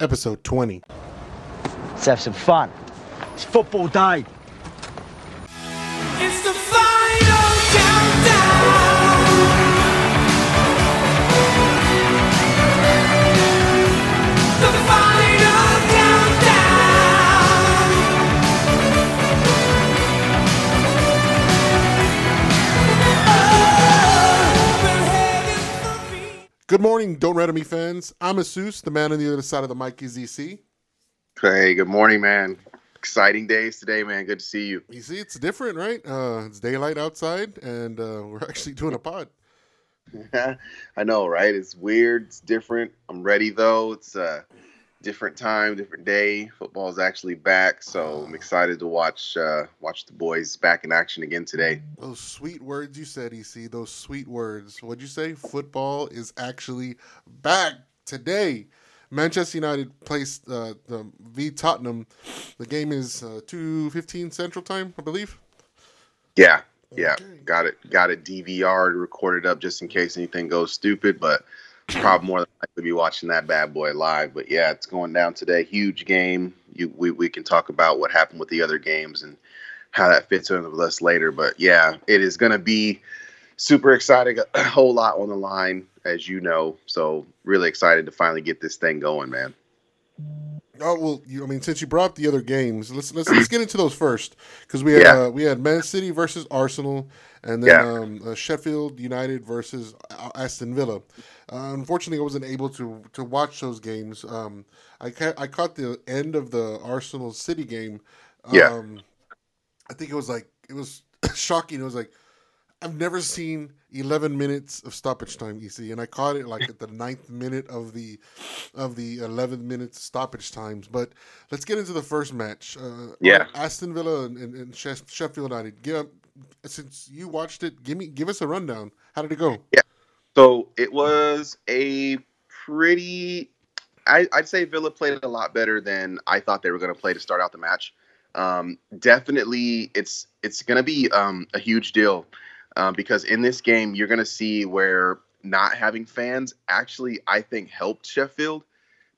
episode 20. Let's have some fun. It's football day. Good morning, Don't Red Me fans. I'm Asus, the man on the other side of the mic is EC. Hey, good morning, man. Exciting days today, man. Good to see you. You see, it's different, right? Uh, it's daylight outside, and uh, we're actually doing a pod. I know, right? It's weird. It's different. I'm ready though. It's a different time, different day. Football's actually back, so I'm excited to watch uh, watch the boys back in action again today. Those sweet words you said, EC, those sweet words. What'd you say? Football is actually back today. Manchester United plays uh, the v Tottenham. The game is uh, two fifteen Central Time, I believe. Yeah, yeah. Okay. Got it. Got it. DVR'd, recorded up just in case anything goes stupid, but probably more likely be watching that bad boy live. But yeah, it's going down today. Huge game. You we we can talk about what happened with the other games and how that fits into the list later. But yeah, it is going to be super exciting. A whole lot on the line, as you know. So really excited to finally get this thing going, man. Oh well, you, I mean, since you brought up the other games, let's let's let's get into those first because we had Yeah. uh, we had Man City versus Arsenal, and then Yeah. um, uh, Sheffield United versus uh, Aston Villa. Uh, unfortunately, I wasn't able to to watch those games. Um, I ca- I caught the end of the Arsenal City game. Um, Yeah. I think it was like it was shocking. It was like I've never seen 11 minutes of stoppage time, EC, and I caught it like at the ninth minute of the of the 11 minutes stoppage times. But let's get into the first match. Uh, Yeah. Aston Villa and, and, and Sheffield United. Give, since you watched it, give me give us a rundown. How did it go? Yeah, so it was a pretty. I, I'd say Villa played it a lot better than I thought they were going to play to start out the match. Um, definitely, it's it's going to be um, a huge deal um, because in this game you're going to see where not having fans actually I think helped Sheffield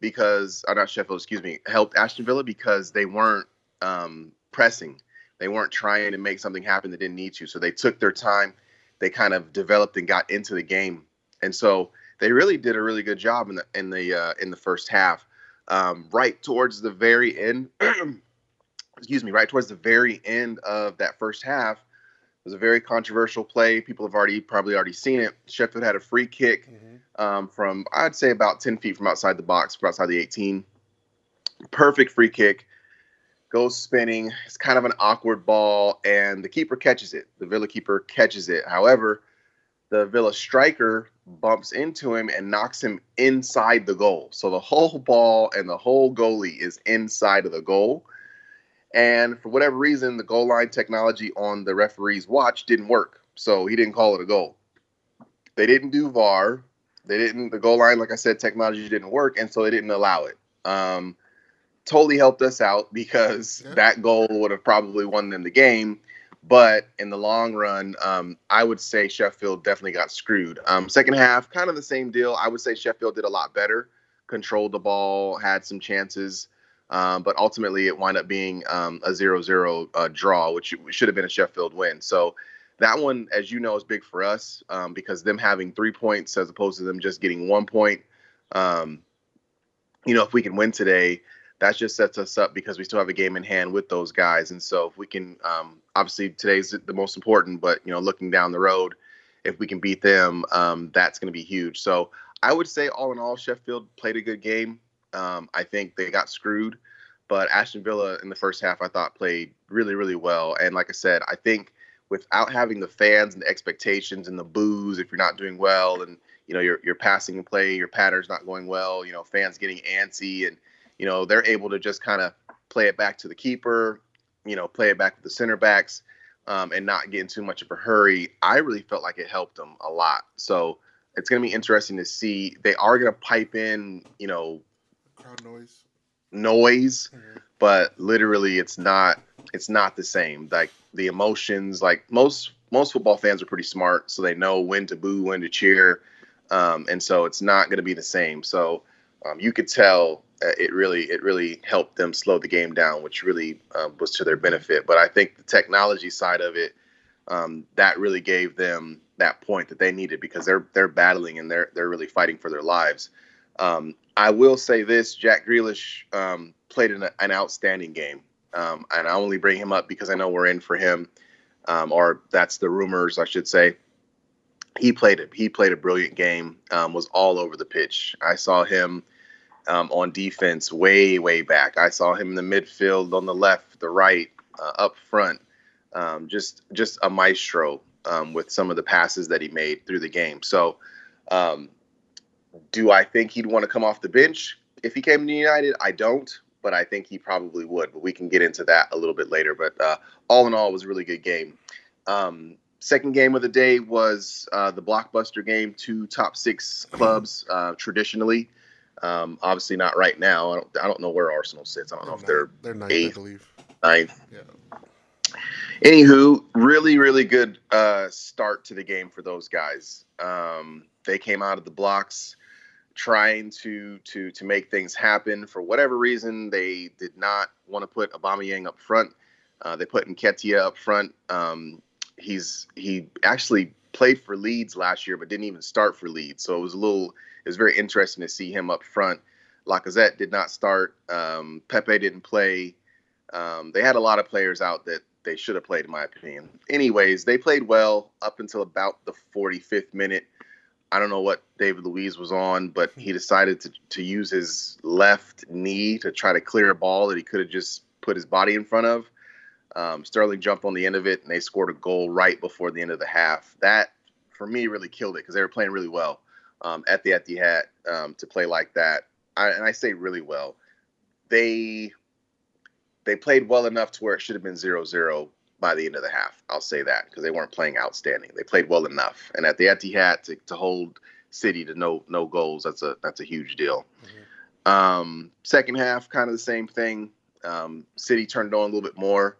because or not Sheffield, excuse me, helped Ashton Villa because they weren't um, pressing, they weren't trying to make something happen that didn't need to, so they took their time. They kind of developed and got into the game, and so they really did a really good job in the in the uh, in the first half. Um, right towards the very end, excuse me, right towards the very end of that first half was a very controversial play. People have already probably already seen it. Sheffield had a free kick um, from I'd say about ten feet from outside the box, from outside the eighteen. Perfect free kick goes spinning. It's kind of an awkward ball, and the keeper catches it. The Villa keeper catches it. However, the Villa striker bumps into him and knocks him inside the goal. So the whole ball and the whole goalie is inside of the goal. And for whatever reason, the goal line technology on the referee's watch didn't work. So he didn't call it a goal. They didn't do VAR. They didn't, the goal line, like I said, technology didn't work. And so they didn't allow it. Um, totally helped us out because Yeah. that goal would have probably won them the game. But in the long run, um, I would say Sheffield definitely got screwed. Um, second half, kind of the same deal. I would say Sheffield did a lot better, controlled the ball, had some chances, um, but ultimately it wound up being um, a 0-0 uh, draw, which should have been a Sheffield win. So that one, as you know, is big for us um, because them having three points as opposed to them just getting one point. Um, you know, if we can win today, that just sets us up because we still have a game in hand with those guys. And so if we can, um, obviously today's the most important, but you know, looking down the road, if we can beat them, um, that's going to be huge. So I would say all in all, Sheffield played a good game. Um, I think they got screwed, but Ashton Villa in the first half I thought played really, really well. And like I said, I think without having the fans and the expectations and the boos, if you're not doing well and you know your your passing and play, your pattern's not going well, you know, fans getting antsy and you know, they're able to just kind of play it back to the keeper, you know, play it back to the center backs, um, and not get in too much of a hurry. I really felt like it helped them a lot. So it's going to be interesting to see. They are going to pipe in, you know, Crowd noise. noise, but literally, it's not. It's not the same. Like the emotions, like most most football fans are pretty smart, so they know when to boo, when to cheer, um, and so it's not going to be the same. So Um, you could tell uh, it really it really helped them slow the game down, which really um, was to their benefit. But I think the technology side of it um, that really gave them that point that they needed because they're they're battling and they're they're really fighting for their lives. Um, I will say this: Jack Grealish um, played an, an outstanding game, um, and I only bring him up because I know we're in for him, um, or that's the rumors, I should say. He played it. He played a brilliant game. Um, was all over the pitch. I saw him um, on defense way way back. I saw him in the midfield, on the left, the right, uh, up front. Just just a maestro with some of the passes that he made through the game. So, um, do I think he'd want to come off the bench if he came to United? I don't, but I think he probably would. But we can get into that a little bit later. But uh, all in all, it was a really good game. Um, second game of the day was uh, the blockbuster game. Two top six clubs uh, traditionally. Um, obviously not right now. I don't. I don't know where Arsenal sits. I don't know if they're they're ninth, I eighth. believe. ninth. Yeah. Anywho, really, really good uh, start to the game for those guys. Um, they came out of the blocks trying to to to make things happen. For whatever reason, they did not want to put Aubameyang up front. Uh, they put Nketiah up front. Um, he's he actually played for Leeds last year, but didn't even start for Leeds. So it was a little it was very interesting to see him up front. Lacazette did not start. Um, Pepe didn't play. Um, they had a lot of players out that they should have played, in my opinion. Anyways, they played well up until about the 45th minute. I don't know what David Luiz was on, but he decided to, to use his left knee to try to clear a ball that he could have just put his body in front of. Um, Sterling jumped on the end of it, and they scored a goal right before the end of the half. That, for me, really killed it because they were playing really well um, at the Etihad um, to play like that. I, and I say really well. They they played well enough to where it should have been 0-0 by the end of the half. I'll say that because they weren't playing outstanding. They played well enough, and at the Etihad to, to hold City to no no goals that's a that's a huge deal. Um, second half, kind of the same thing. Um, City turned on a little bit more.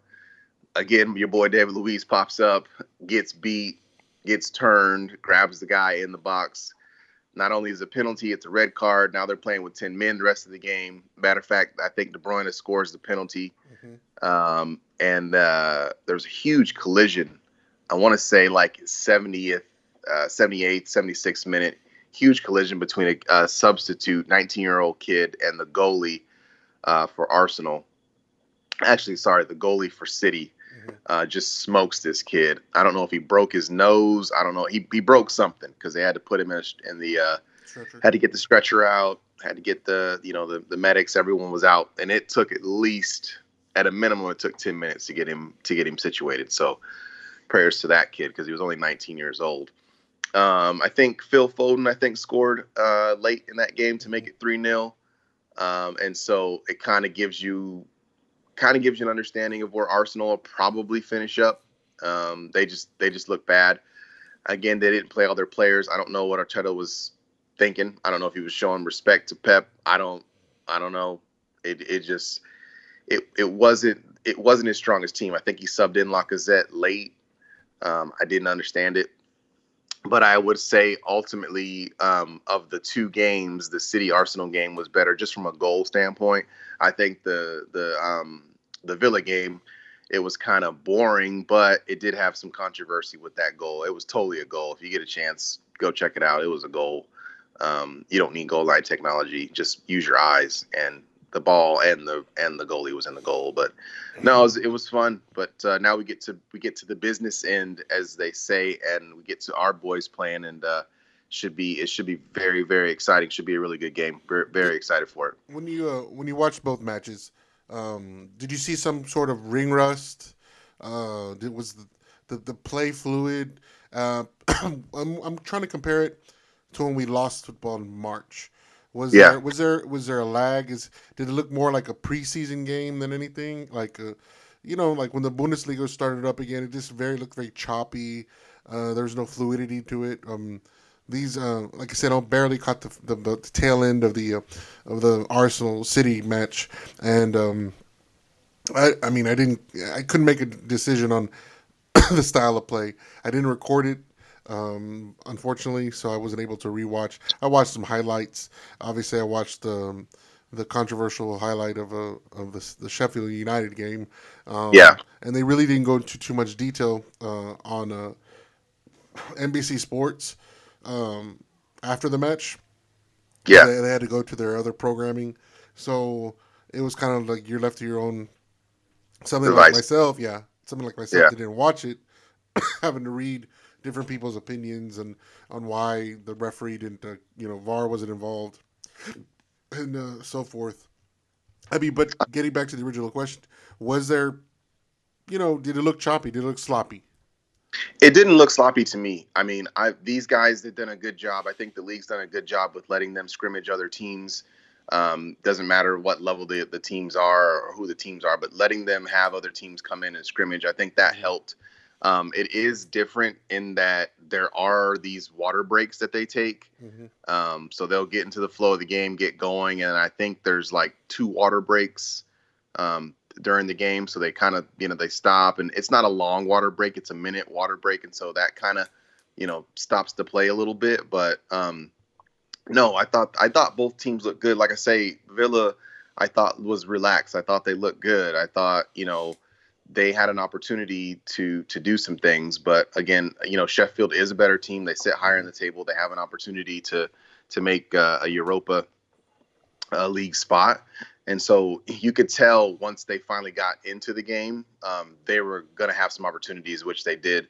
Again, your boy David Luiz pops up, gets beat, gets turned, grabs the guy in the box. Not only is it a penalty, it's a red card. Now they're playing with 10 men the rest of the game. Matter of fact, I think De Bruyne scores the penalty. Um, and uh, there's a huge collision. I want to say like 70th, uh, 78th, 76th minute. Huge collision between a, a substitute 19 year old kid and the goalie uh, for Arsenal. Actually, sorry, the goalie for City uh, just smokes this kid. I don't know if he broke his nose. I don't know. He, he broke something because they had to put him in, a, in the uh, had to get the stretcher out, had to get the you know the, the medics, everyone was out, and it took at least at a minimum it took ten minutes to get him to get him situated. So prayers to that kid because he was only 19 years old. Um, I think Phil Foden I think scored uh, late in that game to make it three 0 um, and so it kind of gives you kind of gives you an understanding of where Arsenal will probably finish up. Um, they just they just look bad. Again, they didn't play all their players. I don't know what Arteta was thinking. I don't know if he was showing respect to Pep. I don't I don't know. It it just it it wasn't it wasn't his strongest team. I think he subbed in Lacazette late. Um, I didn't understand it, but I would say ultimately um, of the two games, the City Arsenal game was better just from a goal standpoint. I think the the um, the Villa game it was kind of boring, but it did have some controversy with that goal. It was totally a goal. If you get a chance, go check it out. It was a goal. Um, you don't need goal line technology. Just use your eyes, and the ball and the and the goalie was in the goal. But no, it was, it was fun. But uh, now we get to we get to the business end, as they say, and we get to our boys playing, and uh, should be it should be very very exciting. Should be a really good game. Very, very excited for it. When you uh, when you watch both matches, um, did you see some sort of ring rust? Uh, did, was the, the the play fluid? Uh, I'm I'm trying to compare it to when we lost football in March. Was Yeah. there was there was there a lag? Is did it look more like a preseason game than anything? Like uh you know, like when the Bundesliga started up again, it just very looked very choppy. Uh, there's no fluidity to it. Um, these, uh, like I said, I barely caught the, the, the tail end of the uh, of the Arsenal City match, and um, I, I mean, I didn't, I couldn't make a decision on the style of play. I didn't record it um, unfortunately, so I wasn't able to rewatch. I watched some highlights. Obviously, I watched the the controversial highlight of a of the, the Sheffield United game. Um, Yeah. and they really didn't go into too much detail uh, on uh, NBC Sports um, after the match. Yeah. they, they had to go to their other programming, so it was kind of like you're left to your own. Something like myself, yeah, something like myself Yeah. that didn't watch it, having to read different people's opinions and on why the referee didn't, uh, you know, VAR wasn't involved, and uh, so forth. I mean, but getting back to the original question, was there, you know, did it look choppy? Did it look sloppy? It didn't look sloppy to me. I mean, I these guys have done a good job. I think the league's done a good job with letting them scrimmage other teams. Um, doesn't matter what level the, the teams are or who the teams are, but letting them have other teams come in and scrimmage, I think that helped. Um, it is different in that there are these water breaks that they take. Mm-hmm. Um, so they'll get into the flow of the game, get going, and I think there's like two water breaks um, during the game. So they kind of, you know, they stop, and it's not a long water break; it's a minute water break, and so that kind of, you know, stops the play a little bit. But um, no, I thought I thought both teams looked good. Like I say, Villa, I thought was relaxed. I thought they looked good. I thought, you know. They had an opportunity to to do some things, but again, you know, Sheffield is a better team. They sit higher in the table. They have an opportunity to to make uh, a Europa uh, League spot. And so you could tell once they finally got into the game, um, they were going to have some opportunities, which they did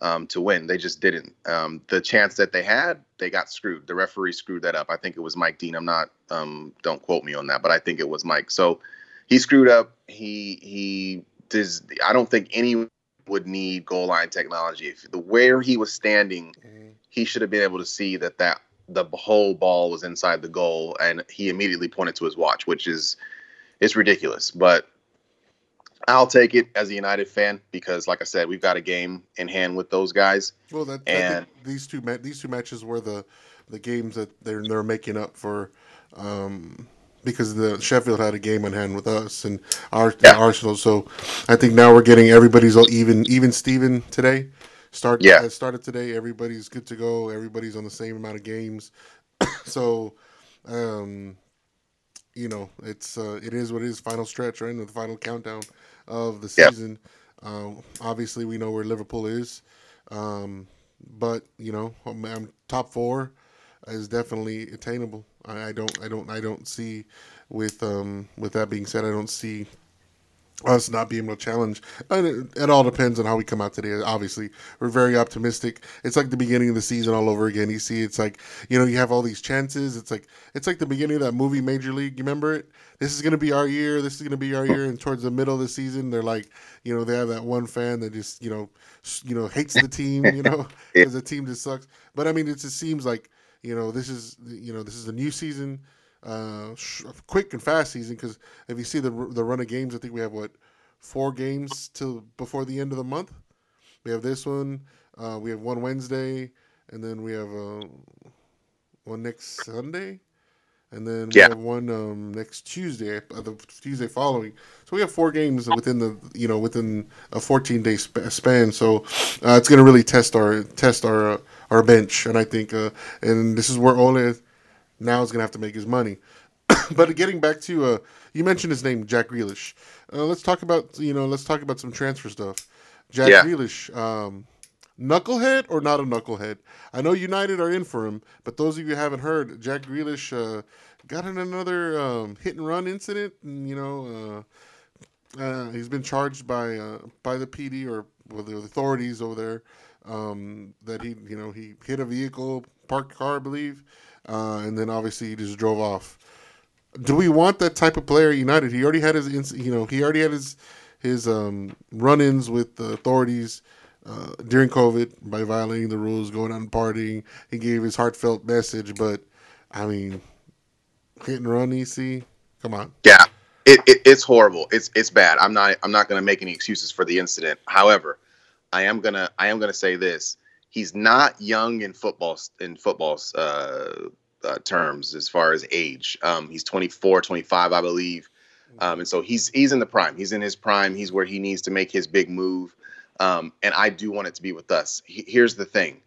um, to win. They just didn't. Um, the chance that they had, they got screwed. The referee screwed that up. I think it was Mike Dean. I'm not. Um, don't quote me on that, but I think it was Mike. So he screwed up. He he does. I don't think anyone would need goal line technology. If the where he was standing, he should have been able to see that that the whole ball was inside the goal, and he immediately pointed to his watch, which is it's ridiculous. But I'll take it as a United fan because, like I said, we've got a game in hand with those guys. Well, that, I And- think these two ma- these two matches were the the games that they're they're making up for, um, because the Sheffield had a game on hand with us and our Yeah. Arsenal. So I think now we're getting everybody's all even even Steven today. Start Yeah. started today. Everybody's good to go. Everybody's on the same amount of games. so, um, you know, it's uh, it is what it is. Final stretch, right? The final countdown of the Yeah. season. Um, obviously, we know where Liverpool is, um, but you know, I'm, I'm top four is definitely attainable. I, I don't, I don't, I don't see. With um, with that being said, I don't see us not being able to challenge. And it, it all depends on how we come out today. Obviously, we're very optimistic. It's like the beginning of the season all over again. You see, it's like you know, you have all these chances. It's like it's like the beginning of that movie Major League. You remember it? This is gonna be our year. This is gonna be our year. And towards the middle of the season, they're like, you know, they have that one fan that just you know, you know, hates the team. You know, because the team just sucks. But I mean, it just seems like you know, this is you know, this is a new season. Uh, sh- quick and fast season because if you see the the run of games, I think we have what four games till before the end of the month. We have this one. Uh, we have one Wednesday, and then we have uh, one next Sunday, and then we Yeah. have one um, next Tuesday, uh, the Tuesday following. So we have four games within the you know within a 14 day sp- span. So uh, it's going to really test our test our uh, our bench, and I think uh, and this is where Ole now he's going to have to make his money. but getting back to uh, you mentioned his name, Jack Grealish. Uh, let's talk about you know let's talk about some transfer stuff. Jack Yeah. Grealish, um, knucklehead or not a knucklehead? I know United are in for him, but those of you who haven't heard, Jack Grealish uh, got in another um, hit and run incident. And, you know, uh, uh, he's been charged by uh, by the PD or well, the authorities over there um, that he you know he hit a vehicle, parked car, I believe, uh, and then obviously he just drove off. Do we want that type of player United? He already had his you know he already had his his um, run-ins with the authorities uh, during COVID by violating the rules, going out and partying. He gave his heartfelt message, but I mean, hit and run, EC. Come on. Yeah, it, it it's horrible. It's it's bad. I'm not I'm not going to make any excuses for the incident. However, I am gonna I am gonna say this. He's not young in football in football's uh, uh, terms as far as age. Um, he's 24, 25, I believe. Um, and so he's he's in the prime. He's in his prime. He's where he needs to make his big move. Um, and I do want it to be with us. He, here's the thing: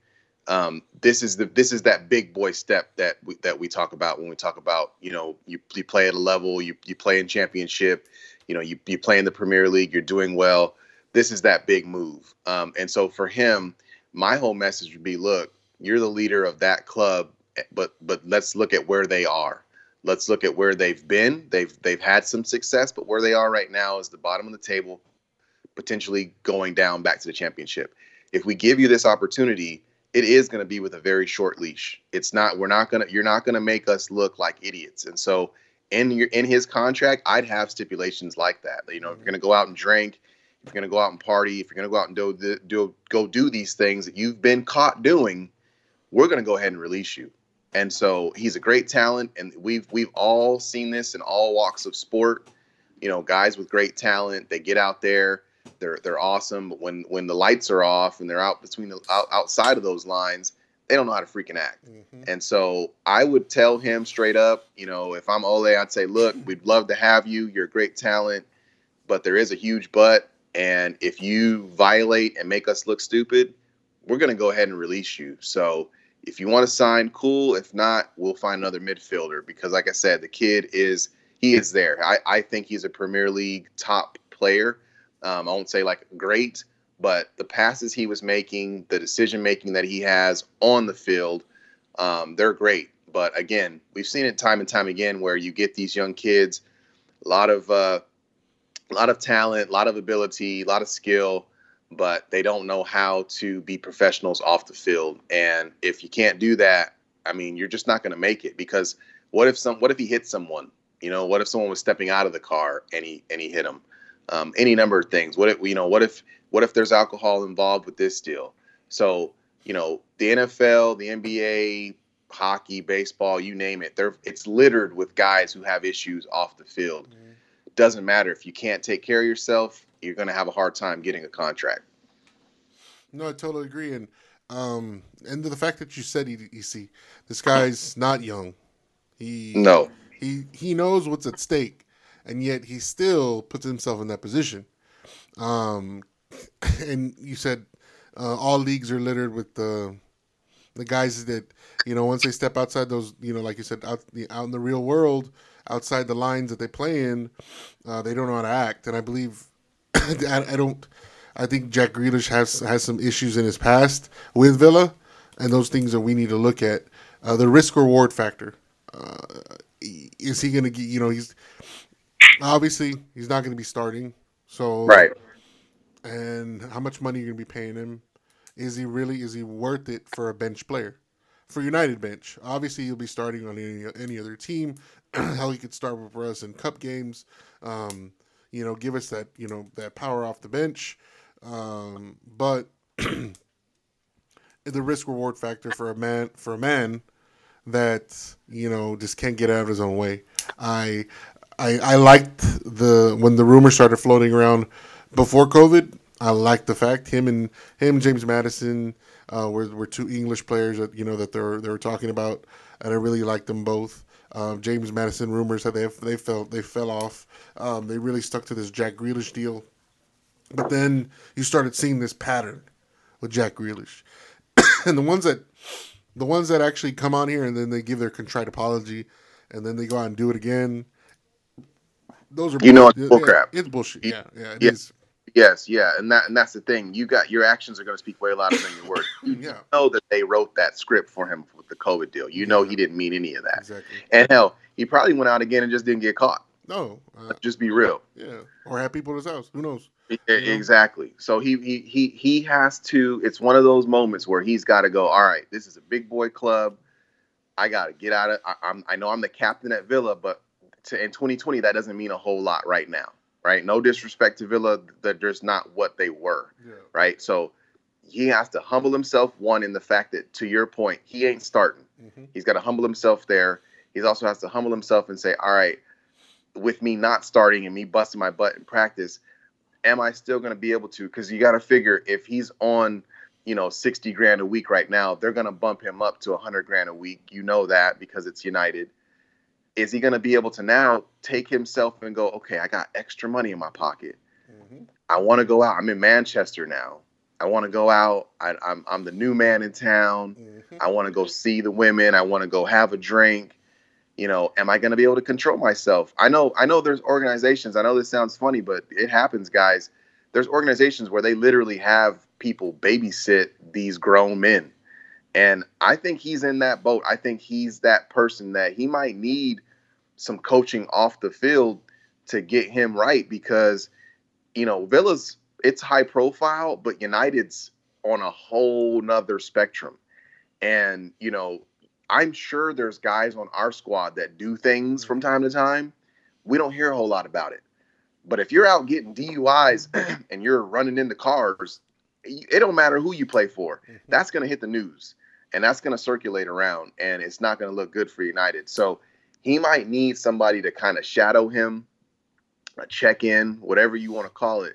um, this is the this is that big boy step that we, that we talk about when we talk about you know you, you play at a level you you play in championship you know you, you play in the premier league you're doing well this is that big move um, and so for him my whole message would be look you're the leader of that club but but let's look at where they are let's look at where they've been they've they've had some success but where they are right now is the bottom of the table potentially going down back to the championship if we give you this opportunity it is going to be with a very short leash. It's not. We're not gonna. You're not gonna make us look like idiots. And so, in your in his contract, I'd have stipulations like that. You know, if you're gonna go out and drink, if you're gonna go out and party, if you're gonna go out and do, the- do go do these things that you've been caught doing, we're gonna go ahead and release you. And so he's a great talent, and we've we've all seen this in all walks of sport. You know, guys with great talent, they get out there, they're they're awesome. But when when the lights are off and they're out between the out, outside of those lines, they don't know how to freaking act. Mhm. And so I would tell him straight up, you know, if I'm Ole, I'd say, look, we'd love to have you. You're a great talent, but there is a huge but. And if you violate and make us look stupid, we're going to go ahead and release you. So if you want to sign, cool. If not, we'll find another midfielder because, like I said, the kid is he is there. I, I think he's a Premier League top player. Um, I won't say like great, but the passes he was making, the decision making that he has on the field, um, they're great. But again, we've seen it time and time again where you get these young kids, a lot of uh, a lot of talent, a lot of ability, a lot of skill, but they don't know how to be professionals off the field. And if you can't do that, I mean, you're just not going to make it because what if some what if he hit someone? You know, what if someone was stepping out of the car and he and he hit him? Um, any number of things. What if you know? What if what if there's alcohol involved with this deal? So you know, the NFL, the NBA, hockey, baseball, you name it. They're it's littered with guys who have issues off the field. Doesn't matter if you can't take care of yourself, you're going to have a hard time getting a contract. No, I totally agree, and um, and the fact that you said he, you see, this guy's not young. He No, he he knows what's at stake, and yet he still puts himself in that position. Um, and you said uh, all leagues are littered with the the guys that you know once they step outside those you know like you said out the out in the real world outside the lines that they play in, uh, they don't know how to act. And I believe I, I don't. I think Jack Grealish has has some issues in his past with Villa, and those things that we need to look at. Uh, the risk reward factor. Uh, is he going to get? You know, he's obviously he's not going to be starting. So right. and how much money are you're going to be paying him? Is he really? Is he worth it for a bench player? For United bench, obviously he'll be starting on any any other team. Hell, he could start with us in cup games. Um, you know, give us that you know that power off the bench. Um, but the risk reward factor for a man for a man that you know just can't get out of his own way. I I, I liked the when the rumors started floating around before COVID. I like the fact him and him James Maddison uh, were were two English players that you know that they were they were talking about, and I really liked them both. Um, James Maddison rumors that they they fell they fell off. Um, they really stuck to this Jack Grealish deal, but then you started seeing this pattern with Jack Grealish, and the ones that the ones that actually come on here and then they give their contrite apology, and then they go out and do it again. Those are You know it's bull yeah. It's bullshit. Yeah, yeah, it Yeah. is. Yes, yeah, and that and that's the thing. You got your actions are going to speak way louder than your words. You Yeah, know that they wrote that script for him with the COVID deal. You know he didn't mean any of that. exactly. And hell, he probably went out again and just didn't get caught. No, uh, just be real. yeah, or have people at his house. Who knows? Know? Exactly. So he he he he has to. It's one of those moments where he's got to go. All right, this is a big boy club. I got to get out of. I, I'm. I know I'm the captain at Villa, but to, in 2020 that doesn't mean a whole lot right now. Right? No disrespect to Villa, that there's not what they were. Yeah, Right? So he has to humble himself. One in the fact that, to your point, he ain't starting. hmm He's got to humble himself there. He also has to humble himself and say, all right, with me not starting and me busting my butt in practice, am I still going to be able to? Because you got to figure if he's on, you know, 60 grand a week right now, they're going to bump him up to 100 grand a week. You know that because it's United. Is he going to be able to now take himself and go, okay, I got extra money in my pocket. hmm I want to go out. I'm in Manchester now. I want to go out. I, I'm I'm the new man in town. Mhm. I want to go see the women. I want to go have a drink. You know, am I going to be able to control myself? I know, I know. There's organizations. I know this sounds funny, but it happens, guys. There's organizations where they literally have people babysit these grown men, and I think he's in that boat. I think he's that person that he might need some coaching off the field to get him right because, you know, Villa's it's high profile, but United's on a whole nother spectrum. And, you know, I'm sure there's guys on our squad that do things from time to time. We don't hear a whole lot about it. But if you're out getting DUIs and you're running into cars, it don't matter who you play for. Mm-hmm. That's going to hit the news and that's going to circulate around and it's not going to look good for United. So he might need somebody to kind of shadow him, a check in, whatever you want to call it,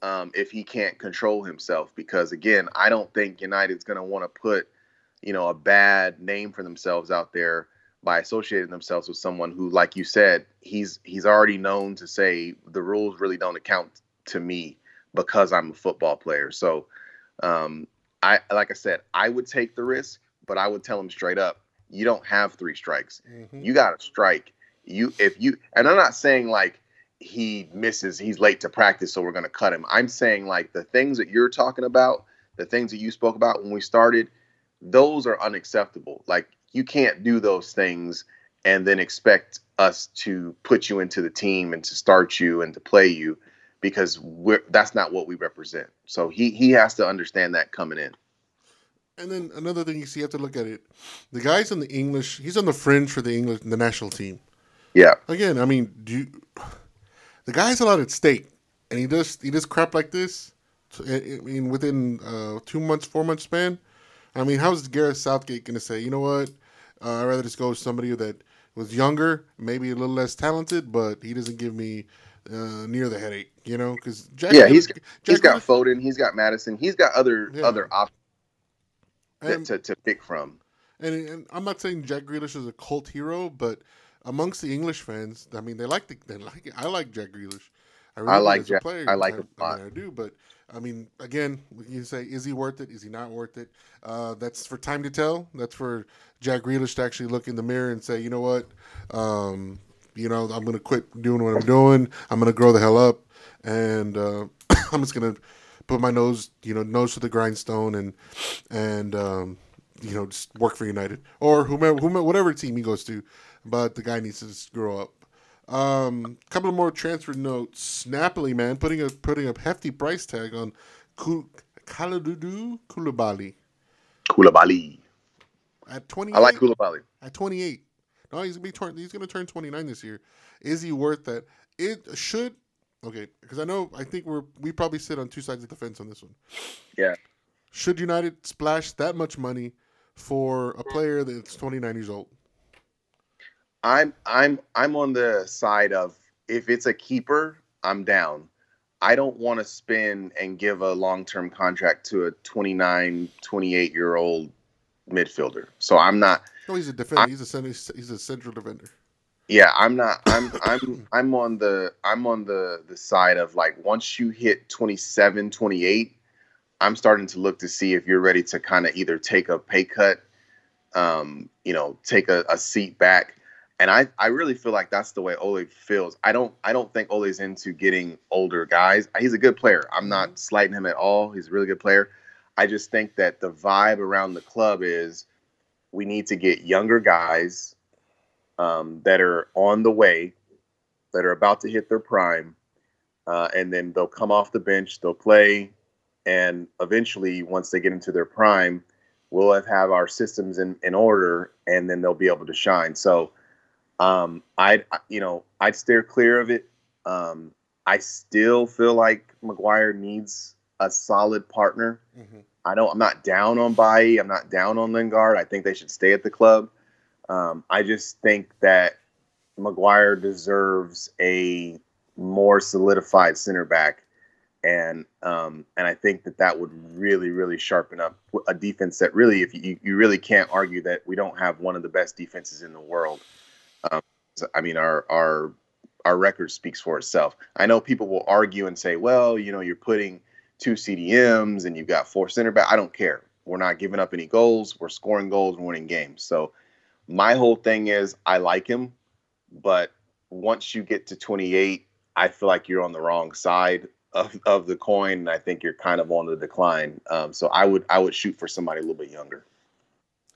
um, if he can't control himself. Because again, I don't think United's going to want to put, you know, a bad name for themselves out there by associating themselves with someone who, like you said, he's he's already known to say the rules really don't account to me because I'm a football player. So, um, I like I said, I would take the risk, but I would tell him straight up, you don't have three strikes. Mhm. You got to strike. You if you and I'm not saying like he misses, he's late to practice, so we're going to cut him. I'm saying like the things that you're talking about, the things that you spoke about when we started, those are unacceptable. Like you can't do those things and then expect us to put you into the team and to start you and to play you because we're that's not what we represent. So he he has to understand that coming in. And then another thing you see, you have to look at it. The guy's on the English. He's on the fringe for the English, the national team. Yeah. Again, I mean, do you, the guy's a lot at stake, and he does he does crap like this. So, I I mean, within uh, two months, four months span. I mean, how's Gareth Southgate going to say? You know what? Uh, I'd rather just go with somebody that was younger, maybe a little less talented, but he doesn't give me uh, near the headache. You know, because Yeah, he's he's Jack got Foden, he's got Maddison, he's got other Yeah. other options and- to, to pick from. And, and I'm not saying Jack Grealish is a cult hero, but amongst the English fans, I mean, they like the, they like it. I like Jack Grealish. I, I like Jack- player. I like him a I, lot. mean, I do, but I mean, again, you say, is he worth it? Is he not worth it? Uh, that's for time to tell. That's for Jack Grealish to actually look in the mirror and say, you know what, um, you know, I'm gonna quit doing what I'm doing. I'm gonna grow the hell up, and uh, I'm just gonna put my nose, you know, nose to the grindstone and and um, you know just work for United or whomever, whomever, whatever team he goes to. But the guy needs to just grow up. Um, couple of more transfer notes. Napoli, man, putting a putting a hefty price tag on Kul- Kaladudu Koulibaly Koulibaly. at twenty. I like Koulibaly. at 28. No, he's gonna be turn, he's gonna turn 29 this year. Is he worth that? It should. Okay, because I know I think we're we probably sit on two sides of the fence on this one. Yeah. Should United splash that much money for a player that's 29 years old? I'm I'm I'm on the side of if it's a keeper, I'm down. I don't want to spend and give a long-term contract to a 29, 28 year old midfielder. So I'm not No, he's a defender. He's a center, he's a central defender. Yeah, I'm not I'm I'm I'm on the I'm on the the side of like once you hit 27, 28, I'm starting to look to see if you're ready to kind of either take a pay cut um, you know, take a, a seat back. And I, I really feel like that's the way Ole feels. I don't I don't think Ole's into getting older guys. He's a good player. I'm not slighting him at all. He's a really good player. I just think that the vibe around the club is we need to get younger guys um, that are on the way, that are about to hit their prime, uh, and then they'll come off the bench, they'll play, and eventually, once they get into their prime, we'll have, have our systems in, in order, and then they'll be able to shine. So, um, I'd you know I'd steer clear of it. Um, I still feel like Maguire needs a solid partner. Mhm. I don't. I'm not down on Bailly. I'm not down on Lingard. I think they should stay at the club. Um, I just think that Maguire deserves a more solidified center back, and um, and I think that that would really, really sharpen up a defense that really, if you you really can't argue that we don't have one of the best defenses in the world. Um, I mean, our our our record speaks for itself. I know people will argue and say, well, you know, you're putting two CDMs and you've got four center back. I don't care. We're not giving up any goals. We're scoring goals and winning games. So my whole thing is I like him, but once you get to 28, I feel like you're on the wrong side of, of the coin, and I think you're kind of on the decline. Um, so I would I would shoot for somebody a little bit younger.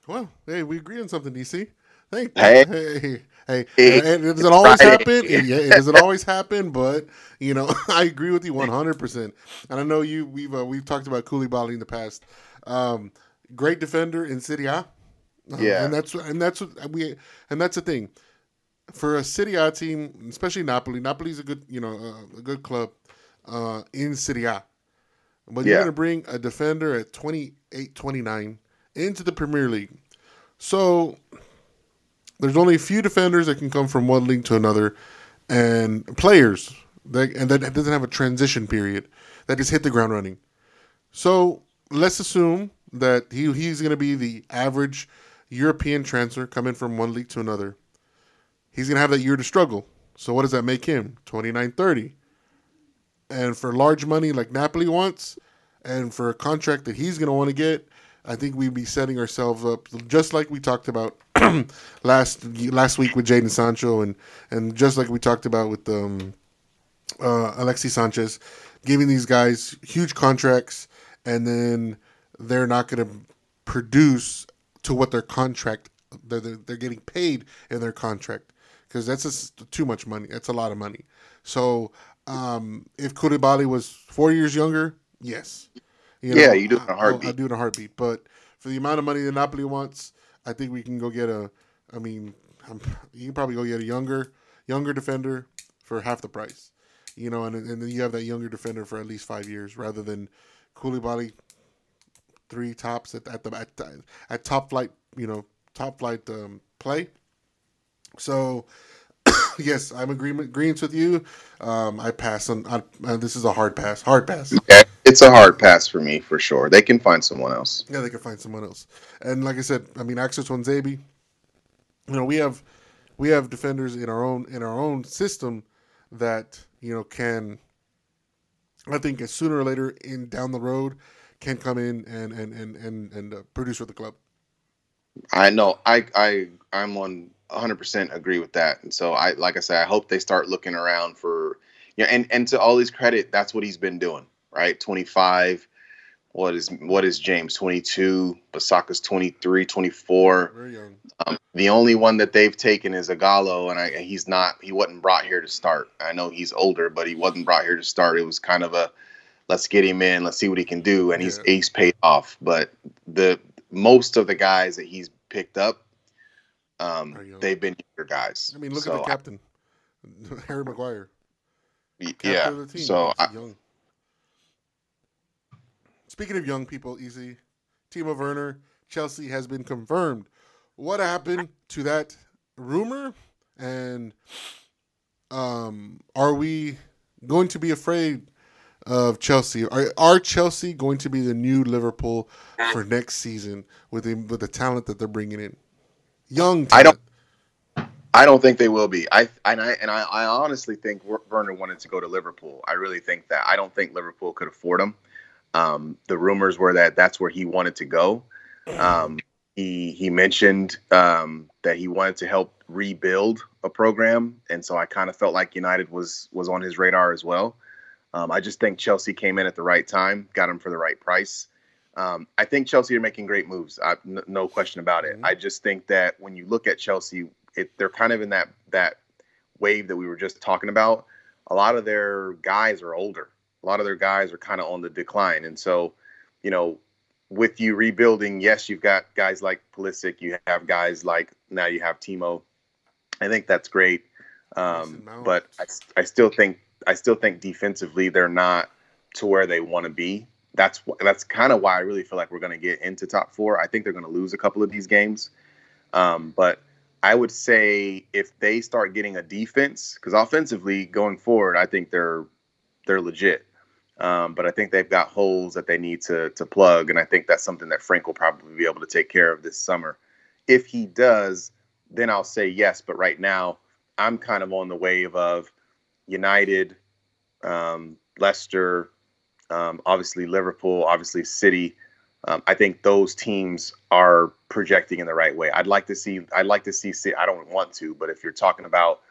Well, hey, we agree on something, DC. Thank Hey. hey, hey, hey. Hey, And it doesn't always happen. It, yeah, it doesn't always happen, but you know, I agree with you one hundred percent. And I know you. We've uh, we've talked about Koulibaly in the past. Um, great defender in Serie A. Uh, Yeah. and that's and that's what we and that's the thing for a Serie A team, especially Napoli. Napoli's a good you know uh, a good club uh, in Serie A. But you're going to bring a defender at 28, 29 into the Premier League. So there's only a few defenders that can come from one league to another, and players that and that doesn't have a transition period that just hit the ground running. So let's assume that he he's going to be the average European transfer coming from one league to another. He's going to have that year to struggle. So what does that make him? 29, 30. And for large money like Napoli wants, and for a contract that he's going to want to get, I think we'd be setting ourselves up just like we talked about last last week with Jadon Sancho, and and just like we talked about with um, uh, Alexis Sanchez, giving these guys huge contracts, and then they're not going to produce to what their contract they're, they're, they're getting paid in their contract because that's just too much money. That's a lot of money. So um, if Koulibaly was four years younger, yes, you Yeah, you do it in a I- heartbeat. I'll do it in a heartbeat. But for the amount of money that Napoli wants, I think we can go get a. I mean, um, you can probably go get a younger, younger defender for half the price. You know, and and then you have that younger defender for at least five years rather than Koulibaly, three tops at at the at, at top flight. You know, top flight um, play. So, yes, I'm agreement agreements with you. Um, I pass on. I, uh, this is a hard pass. Hard pass. It's a hard pass for me for sure. They can find someone else. Yeah, they can find someone else. And like I said, I mean, Axel Tuanzebe. You know, we have we have defenders in our own in our own system that you know can. I think sooner or later in down the road can come in and and and and, and uh, produce for the club. I know. I I I'm on 100 percent agree with that. And so I like I said, I hope they start looking around for you know, and and to all his credit, that's what he's been doing. Right, 25. What is what is James 22? Bissaka's 23, 24. Very young. Um, the only one that they've taken is Ighalo, and I, he's not. He wasn't brought here to start. I know he's older, but he wasn't brought here to start. It was kind of a let's get him in, let's see what he can do, and he's Yeah. he's paid off. But the most of the guys that he's picked up, um, they've been younger guys. I mean, look So at the captain, Harry Maguire. Captain yeah. team. So He's I, young. Speaking of young people, EC. Timo Werner, Chelsea has been confirmed. What happened to that rumor? And um, are we going to be afraid of Chelsea? Are, are Chelsea going to be the new Liverpool for next season with the, with the talent that they're bringing in? Young talent. I don't- I don't think they will be. I and I and I, I honestly think Werner wanted to go to Liverpool. I really think that. I don't think Liverpool could afford him. Um, the rumors were that that's where he wanted to go. Um, he he mentioned um, that he wanted to help rebuild a program, and so I kind of felt like United was was on his radar as well. Um, I just think Chelsea came in at the right time, got him for the right price. Um, I think Chelsea are making great moves. I, n- no question about it. Mhm. I just think that when you look at Chelsea, it, they're kind of in that that wave that we were just talking about. A lot of their guys are older. A lot of their guys are kind of on the decline, and so you know, with you rebuilding, yes, you've got guys like Pulisic. You have guys like now you have Timo. I think that's great, um, but I, I still think I still think defensively they're not to where they want to be. That's that's kind of why I really feel like we're going to get into top four. I think they're going to lose a couple of these games, um, but I would say if they start getting a defense, because offensively going forward, I think they're they're legit. Um, but I think they've got holes that they need to to plug, and I think that's something that Frank will probably be able to take care of this summer. If he does, then I'll say yes. But right now, I'm kind of on the wave of United, um, Leicester, um, obviously Liverpool, obviously City. Um, I think those teams are projecting in the right way. I'd like to see. I'd like to see. I don't want to, but if you're talking about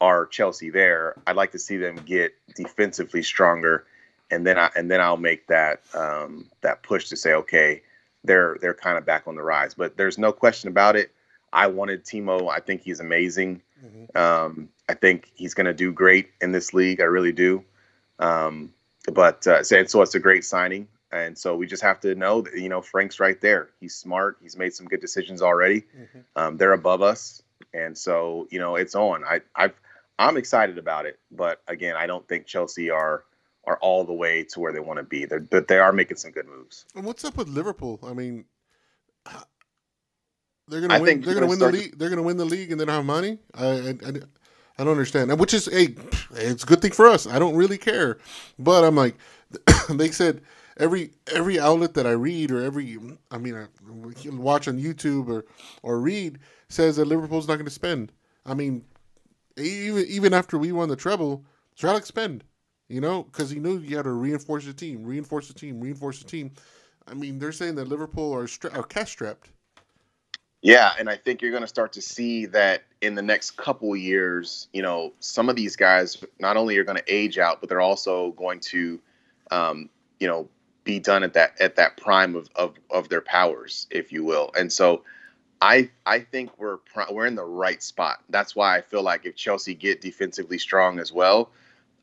our Chelsea there, I'd like to see them get defensively stronger, and then I and then I'll make that um, that push to say, okay, they're they're kind of back on the rise. But there's no question about it. I wanted Timo. I think he's amazing. Um, I think he's going to do great in this league. I really do. Um, but uh, so, it's a great signing, and so we just have to know that you know Frank's right there. He's smart. He's made some good decisions already. Um, they're above us, and so you know it's on. I I've, I'm excited about it, but again, I don't think Chelsea are are all the way to where they want to be. They're, but they are making some good moves. And what's up with Liverpool? I mean, they're gonna I win. They're they're gonna win the league. They're gonna win the league and they don't have money. I, I, I, don't understand. Which is hey, it's a good thing for us. I don't really care, but I'm like, they said every every outlet that I read or every I mean I watch on YouTube or or read says that Liverpool's not going to spend. I mean, even even after we won the treble, Alex spend. You know, because he knew you had to reinforce the team, reinforce the team, reinforce the team. I mean, they're saying that Liverpool are stra- are cash strapped. Yeah, and I think you're going to start to see that in the next couple years. You know, some of these guys not only are going to age out, but they're also going to, um, you know, be done at that at that prime of, of of their powers, if you will. And so, I I think we're we're in the right spot. That's why I feel like if Chelsea get defensively strong as well,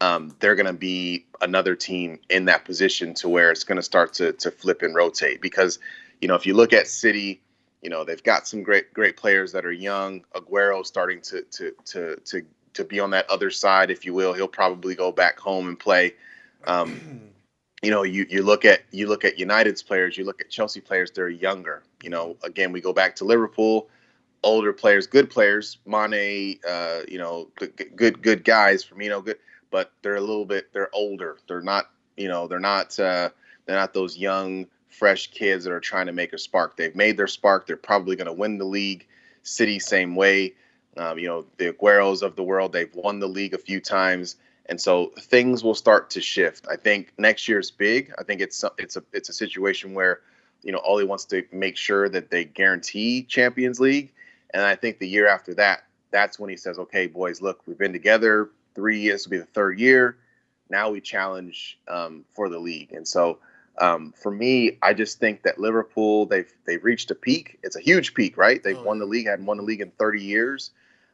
um, they're going to be another team in that position to where it's going to start to to flip and rotate. Because you know, if you look at City you know they've got some great great players that are young. Aguero starting to to to to to be on that other side, if you will. He'll probably go back home and play. Um, you know, you you look at you look at United's players, you look at Chelsea players. They're younger. You know, again, we go back to Liverpool, older players, good players. Mane, uh, you know, good good good guys. Firmino, good, but they're a little bit they're older. They're not you know they're not uh, they're not those young fresh kids that are trying to make a spark. They've made their spark. They're probably going to win the league. City, same way. Um, you know, the Agueros of the world, they've won the league a few times. And so things will start to shift. I think next year's big. I think it's it's a it's a situation where, you know, Ole wants to make sure that they guarantee Champions League. And I think the year after that, that's when he says, "Okay, boys, look, we've been together three years. Will be the third year. Now we challenge um, for the league." And so um, for me, I just think that Liverpool they've they've reached a peak. It's a huge peak, right? They've Oh, won the league, hadn't won the league in 30 years.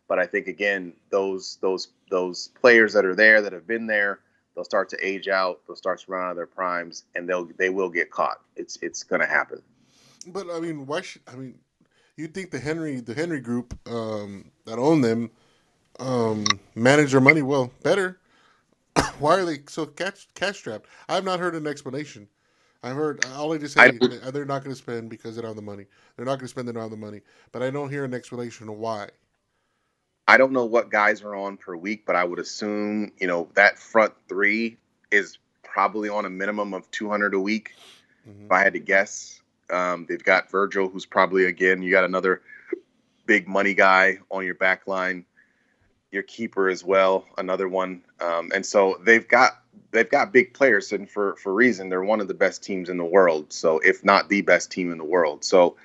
But I think again, those those those players that are there that have been there, they'll start to age out. They'll start to run out of their primes, and they'll they will get caught. It's it's going to happen. But I mean, why should I mean? You think the Henry the Henry Group um, that own them um, manage their money well better? why are they so cash cash strapped? I've not heard an explanation. I've heard all they just say I- they're not going to spend because they don't have the money. They're not going to spend they don't have the money. But I don't hear an explanation of why. I don't know what guys are on per week, but I would assume you know that front three is probably on a minimum of 200 a week. Mhm. If I had to guess, um, they've got Virgil, who's probably again you got another big money guy on your back line, your keeper as well, another one, um, and so they've got they've got big players, and for for reason they're one of the best teams in the world. So if not the best team in the world, so